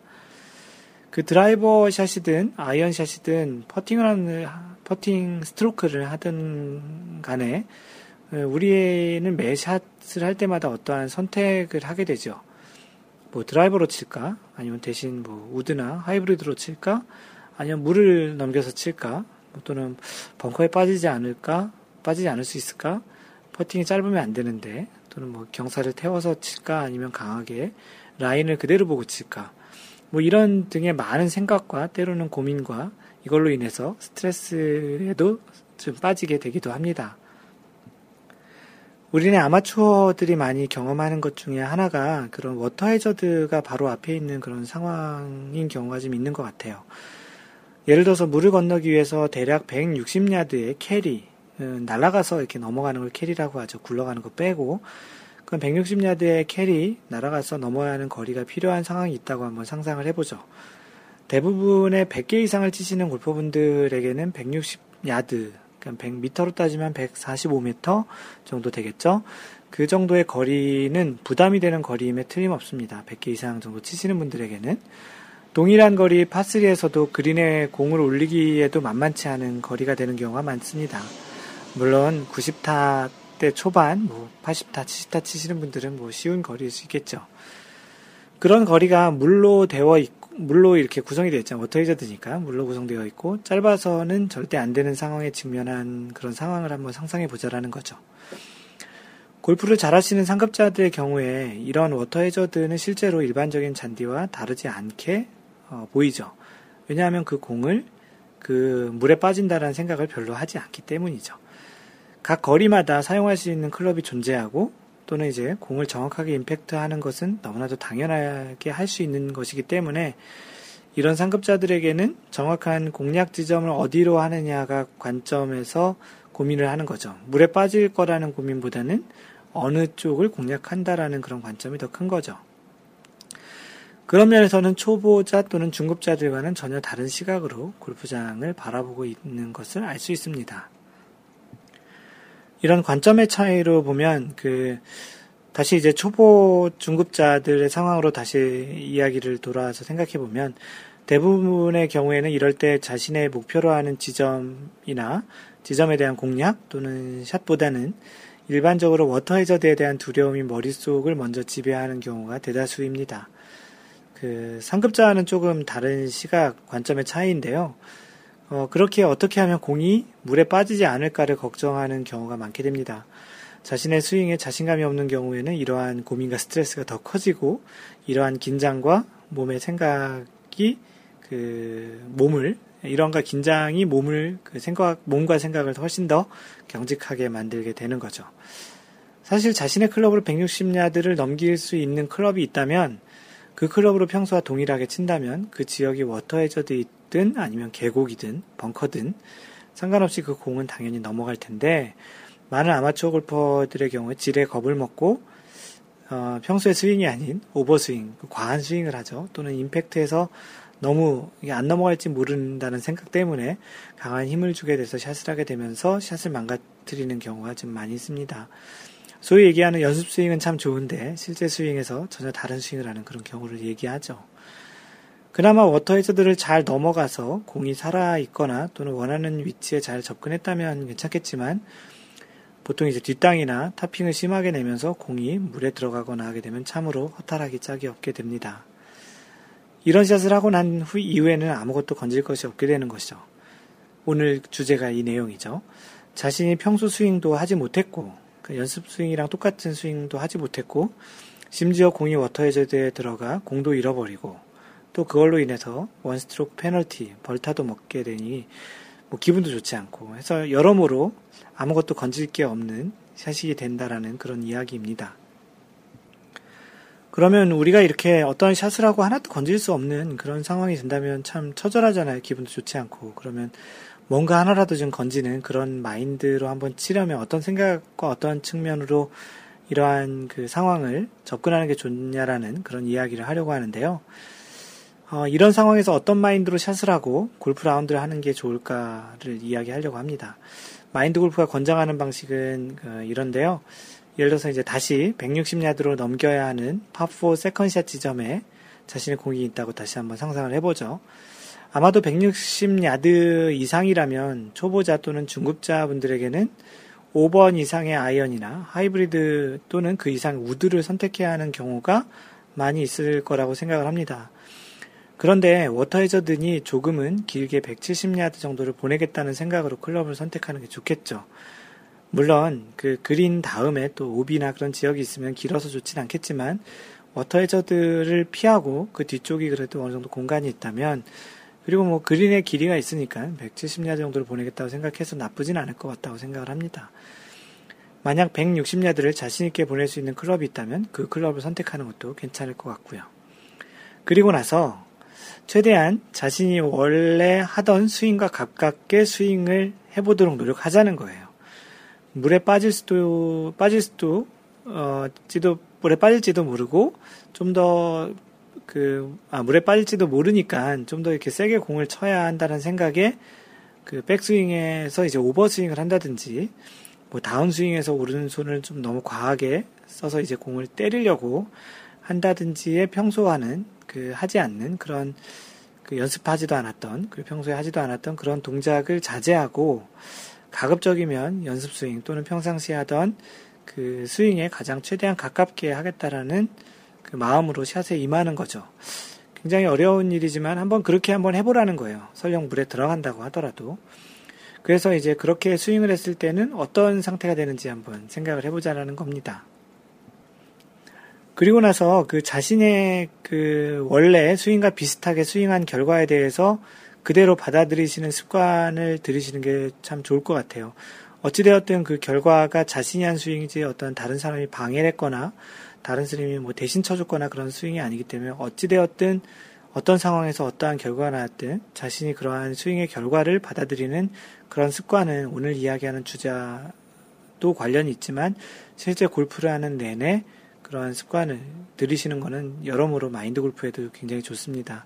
Speaker 1: 그 드라이버 샷이든 아이언 샷이든 퍼팅을 하는 퍼팅 스트로크를 하든 간에 우리는 매 샷을 할 때마다 어떠한 선택을 하게 되죠. 뭐 드라이버로 칠까? 아니면 대신 뭐 우드나 하이브리드로 칠까? 아니면 물을 넘겨서 칠까? 뭐 또는 벙커에 빠지지 않을까? 빠지지 않을 수 있을까? 퍼팅이 짧으면 안 되는데 또는 뭐 경사를 태워서 칠까? 아니면 강하게 라인을 그대로 보고 칠까? 뭐 이런 등의 많은 생각과 때로는 고민과 이걸로 인해서 스트레스에도 좀 빠지게 되기도 합니다. 우리네 아마추어들이 많이 경험하는 것 중에 하나가 그런 워터 해저드가 바로 앞에 있는 그런 상황인 경우가 좀 있는 것 같아요. 예를 들어서 물을 건너기 위해서 대략 160야드의 캐리, 음, 날아가서 이렇게 넘어가는 걸 캐리라고 하죠. 굴러가는 거 빼고. 그럼 160야드의 캐리, 날아가서 넘어야 하는 거리가 필요한 상황이 있다고 한번 상상을 해보죠. 대부분의 100개 이상을 치시는 골퍼분들에게는 160야드, 그러니까 100m로 따지면 145m 정도 되겠죠. 그 정도의 거리는 부담이 되는 거리임에 틀림없습니다. 100개 이상 정도 치시는 분들에게는. 동일한 거리 파3에서도 그린에 공을 올리기에도 만만치 않은 거리가 되는 경우가 많습니다. 물론 90타 때 초반, 뭐 80타, 70타 치시는 분들은 뭐 쉬운 거리일 수 있겠죠. 그런 거리가 물로 되어 있고 물로 이렇게 구성이 되어 있잖아요. 워터헤저드니까 물로 구성되어 있고 짧아서는 절대 안 되는 상황에 직면한 그런 상황을 한번 상상해 보자라는 거죠. 골프를 잘 하시는 상급자들의 경우에 이런 워터헤저드는 실제로 일반적인 잔디와 다르지 않게 어, 보이죠. 왜냐하면 그 공을 그 물에 빠진다라는 생각을 별로 하지 않기 때문이죠. 각 거리마다 사용할 수 있는 클럽이 존재하고 또는 이제 공을 정확하게 임팩트 하는 것은 너무나도 당연하게 할 수 있는 것이기 때문에 이런 상급자들에게는 정확한 공략 지점을 어디로 하느냐가 관점에서 고민을 하는 거죠. 물에 빠질 거라는 고민보다는 어느 쪽을 공략한다라는 그런 관점이 더 큰 거죠. 그런 면에서는 초보자 또는 중급자들과는 전혀 다른 시각으로 골프장을 바라보고 있는 것을 알 수 있습니다. 이런 관점의 차이로 보면 그 다시 이제 초보 중급자들의 상황으로 다시 이야기를 돌아와서 생각해 보면 대부분의 경우에는 이럴 때 자신의 목표로 하는 지점이나 지점에 대한 공략 또는 샷보다는 일반적으로 워터 해저드에 대한 두려움이 머릿속을 먼저 지배하는 경우가 대다수입니다. 그 상급자와는 조금 다른 시각 관점의 차이인데요. 어, 그렇게 어떻게 하면 공이 물에 빠지지 않을까를 걱정하는 경우가 많게 됩니다. 자신의 스윙에 자신감이 없는 경우에는 이러한 고민과 스트레스가 더 커지고 이러한 긴장과 몸의 생각이 그 몸을 이런가 긴장이 몸을 그 생각 몸과 생각을 훨씬 더 경직하게 만들게 되는 거죠. 사실 자신의 클럽으로 160야드를 넘길 수 있는 클럽이 있다면 그 클럽으로 평소와 동일하게 친다면 그 지역이 워터 해저드 든 아니면 계곡이든 벙커든 상관없이 그 공은 당연히 넘어갈 텐데 많은 아마추어 골퍼들의 경우에 지레 겁을 먹고 어, 평소에 스윙이 아닌 오버스윙, 과한 스윙을 하죠. 또는 임팩트에서 너무 안 넘어갈지 모른다는 생각 때문에 강한 힘을 주게 돼서 샷을 하게 되면서 샷을 망가뜨리는 경우가 좀 많이 있습니다. 소위 얘기하는 연습 스윙은 참 좋은데 실제 스윙에서 전혀 다른 스윙을 하는 그런 경우를 얘기하죠. 그나마 워터 해저드를 잘 넘어가서 공이 살아 있거나 또는 원하는 위치에 잘 접근했다면 괜찮겠지만 보통 이제 뒷땅이나 타핑을 심하게 내면서 공이 물에 들어가거나 하게 되면 참으로 허탈하기 짝이 없게 됩니다. 이런 샷을 하고 난 후 이후에는 아무것도 건질 것이 없게 되는 것이죠. 오늘 주제가 이 내용이죠. 자신이 평소 스윙도 하지 못했고 그 연습 스윙이랑 똑같은 스윙도 하지 못했고 심지어 공이 워터 해저드에 들어가 공도 잃어버리고 또 그걸로 인해서 one stroke penalty 벌타도 먹게 되니 뭐 기분도 좋지 않고 해서 여러모로 아무것도 건질 게 없는 샷이 된다라는 그런 이야기입니다. 그러면 우리가 이렇게 어떤 샷을 하고 하나도 건질 수 없는 그런 상황이 된다면 참 처절하잖아요. 기분도 좋지 않고. 그러면 뭔가 하나라도 좀 건지는 그런 마인드로 한번 치려면 어떤 생각과 어떤 측면으로 이러한 그 상황을 접근하는 게 좋냐라는 그런 이야기를 하려고 하는데요. 어, 이런 상황에서 어떤 마인드로 샷을 하고 골프 라운드를 하는 게 좋을까를 이야기하려고 합니다. 마인드 골프가 권장하는 방식은 그 이런데요. 예를 들어서 이제 다시 160야드로 넘겨야 하는 파4 second shot 지점에 자신의 공이 있다고 다시 한번 상상을 해보죠. 아마도 160야드 이상이라면 초보자 또는 중급자 분들에게는 5번 이상의 아이언이나 하이브리드 또는 그 이상 우드를 선택해야 하는 경우가 많이 있을 거라고 생각을 합니다. 그런데 워터 해저드니 조금은 길게 170야드 정도를 보내겠다는 생각으로 클럽을 선택하는 게 좋겠죠. 물론 그 그린 다음에 또 오비나 그런 지역이 있으면 길어서 좋진 않겠지만 워터 해저드를 피하고 그 뒤쪽이 그래도 어느 정도 공간이 있다면 그리고 뭐 그린의 길이가 있으니까 170야드 정도를 보내겠다고 생각해서 나쁘진 않을 것 같다고 생각을 합니다. 만약 160야드를 자신있게 보낼 수 있는 클럽이 있다면 그 클럽을 선택하는 것도 괜찮을 것 같고요. 그리고 나서 최대한 자신이 원래 하던 스윙과 가깝게 스윙을 해보도록 노력하자는 거예요. 물에 빠질 수도, 빠질 수도, 어, 지도, 물에 빠질지도 모르고, 좀 더, 그, 아, 물에 빠질지도 모르니까 좀 더 이렇게 세게 공을 쳐야 한다는 생각에 그 백스윙에서 이제 오버스윙을 한다든지, 뭐 다운스윙에서 오른손을 좀 너무 과하게 써서 이제 공을 때리려고 한다든지의 평소와는 그 하지 않는 그런 그 연습하지도 않았던 그 평소에 하지도 않았던 그런 동작을 자제하고 가급적이면 연습 스윙 또는 평상시에 하던 그 스윙에 가장 최대한 가깝게 하겠다라는 그 마음으로 샷에 임하는 거죠. 굉장히 어려운 일이지만 한번 그렇게 한번 해보라는 거예요. 설령 물에 들어간다고 하더라도. 그래서 이제 그렇게 스윙을 했을 때는 어떤 상태가 되는지 한번 생각을 해보자라는 겁니다. 그리고 나서 그 자신의 그 원래 스윙과 비슷하게 스윙한 결과에 대해서 그대로 받아들이시는 습관을 들이시는 게 참 좋을 것 같아요. 어찌되었든 그 결과가 자신이 한 스윙이지 어떤 다른 사람이 방해를 했거나 다른 스님이 뭐 대신 쳐줬거나 그런 스윙이 아니기 때문에 어찌되었든 어떤 상황에서 어떠한 결과가 나왔든 자신이 그러한 스윙의 결과를 받아들이는 그런 습관은 오늘 이야기하는 주자도 관련이 있지만 실제 골프를 하는 내내 그러한 습관을 들이시는 것은 여러모로 마인드 골프에도 굉장히 좋습니다.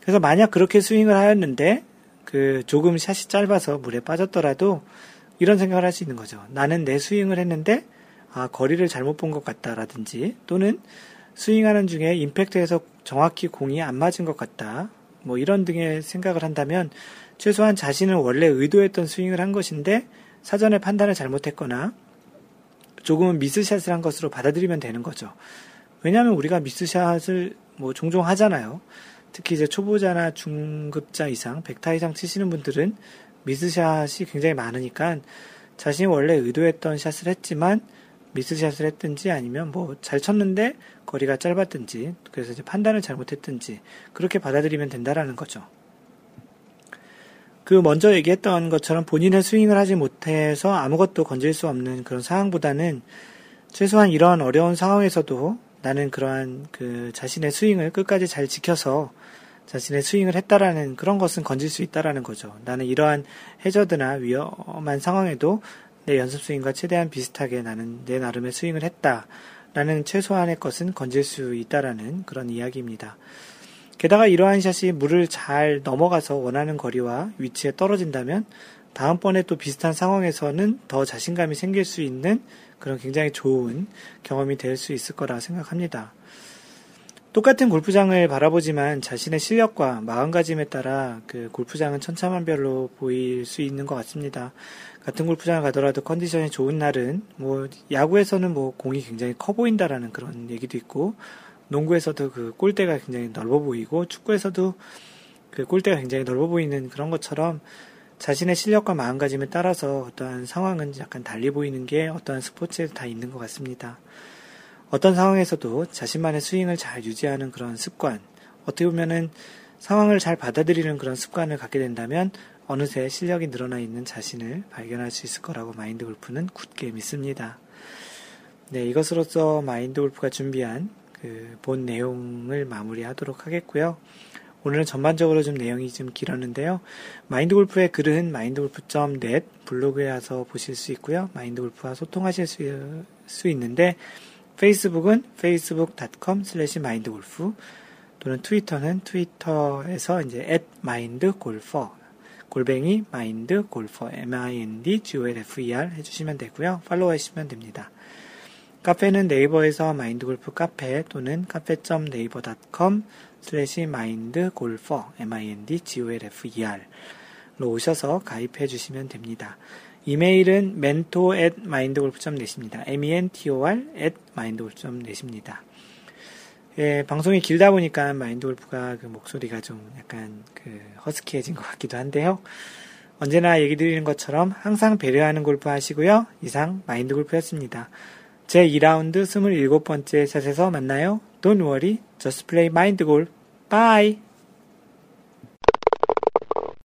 Speaker 1: 그래서 만약 그렇게 스윙을 하였는데 그 조금 샷이 짧아서 물에 빠졌더라도 이런 생각을 할 수 있는 거죠. 나는 내 스윙을 했는데 아 거리를 잘못 본 것 같다라든지 또는 스윙하는 중에 임팩트에서 정확히 공이 안 맞은 것 같다. 뭐 이런 등의 생각을 한다면 최소한 자신은 원래 의도했던 스윙을 한 것인데 사전에 판단을 잘못했거나 조금은 미스샷을 한 것으로 받아들이면 되는 거죠. 왜냐하면 우리가 미스샷을 뭐 종종 하잖아요. 특히 이제 초보자나 중급자 이상, 100타 이상 치시는 분들은 미스샷이 굉장히 많으니까 자신이 원래 의도했던 샷을 했지만 미스샷을 했든지 아니면 뭐 잘 쳤는데 거리가 짧았든지 그래서 이제 판단을 잘못했든지 그렇게 받아들이면 된다라는 거죠. 그 먼저 얘기했던 것처럼 본인의 스윙을 하지 못해서 아무것도 건질 수 없는 그런 상황보다는 최소한 이러한 어려운 상황에서도 나는 그러한 그 자신의 스윙을 끝까지 잘 지켜서 자신의 스윙을 했다라는 그런 것은 건질 수 있다라는 거죠. 나는 이러한 해저드나 위험한 상황에도 내 연습 스윙과 최대한 비슷하게 나는 내 나름의 스윙을 했다라는 최소한의 것은 건질 수 있다라는 그런 이야기입니다. 게다가 이러한 샷이 물을 잘 넘어가서 원하는 거리와 위치에 떨어진다면 다음번에 또 비슷한 상황에서는 더 자신감이 생길 수 있는 그런 굉장히 좋은 경험이 될 수 있을 거라 생각합니다. 똑같은 골프장을 바라보지만 자신의 실력과 마음가짐에 따라 그 골프장은 천차만별로 보일 수 있는 것 같습니다. 같은 골프장을 가더라도 컨디션이 좋은 날은 뭐 야구에서는 뭐 공이 굉장히 커 보인다라는 그런 얘기도 있고 농구에서도 그 골대가 굉장히 넓어 보이고 축구에서도 그 골대가 굉장히 넓어 보이는 그런 것처럼 자신의 실력과 마음가짐에 따라서 어떠한 상황은 약간 달리 보이는 게 어떠한 스포츠에도 다 있는 것 같습니다. 어떤 상황에서도 자신만의 스윙을 잘 유지하는 그런 습관, 어떻게 보면은 상황을 잘 받아들이는 그런 습관을 갖게 된다면 어느새 실력이 늘어나 있는 자신을 발견할 수 있을 거라고 마인드 골프는 굳게 믿습니다. 네, 이것으로서 마인드 골프가 준비한 그 본 내용을 마무리하도록 하겠고요. 오늘은 전반적으로 좀 내용이 좀 길었는데요. 마인드 골프의 글은 마인드골프.net 블로그에 와서 보실 수 있고요. 마인드 골프와 소통하실 수, 수 있는데 페이스북은 facebook.com slash mindgolf 또는 트위터는 트위터에서 이제 at mindgolfer 골뱅이 mindgolfer m-i-n-d-g-o-l-f-e-r 해주시면 되고요. 팔로우 하시면 됩니다. 카페는 네이버에서 마인드골프 카페 또는 카페.네이버.com slash mindgolfer m-i-n-d-g-o-l-f-e-r로 오셔서 가입해 주시면 됩니다. 이메일은 mentor at mindgolf.net입니다. mentor at mindgolf.net입니다. 예, 방송이 길다 보니까 마인드골프가 그 목소리가 좀 약간 그 허스키해진 것 같기도 한데요. 언제나 얘기 드리는 것처럼 항상 배려하는 골프 하시고요. 이상 마인드골프였습니다. 제 2라운드 27번째 샷에서 만나요. Don't worry, just play mind golf. Bye!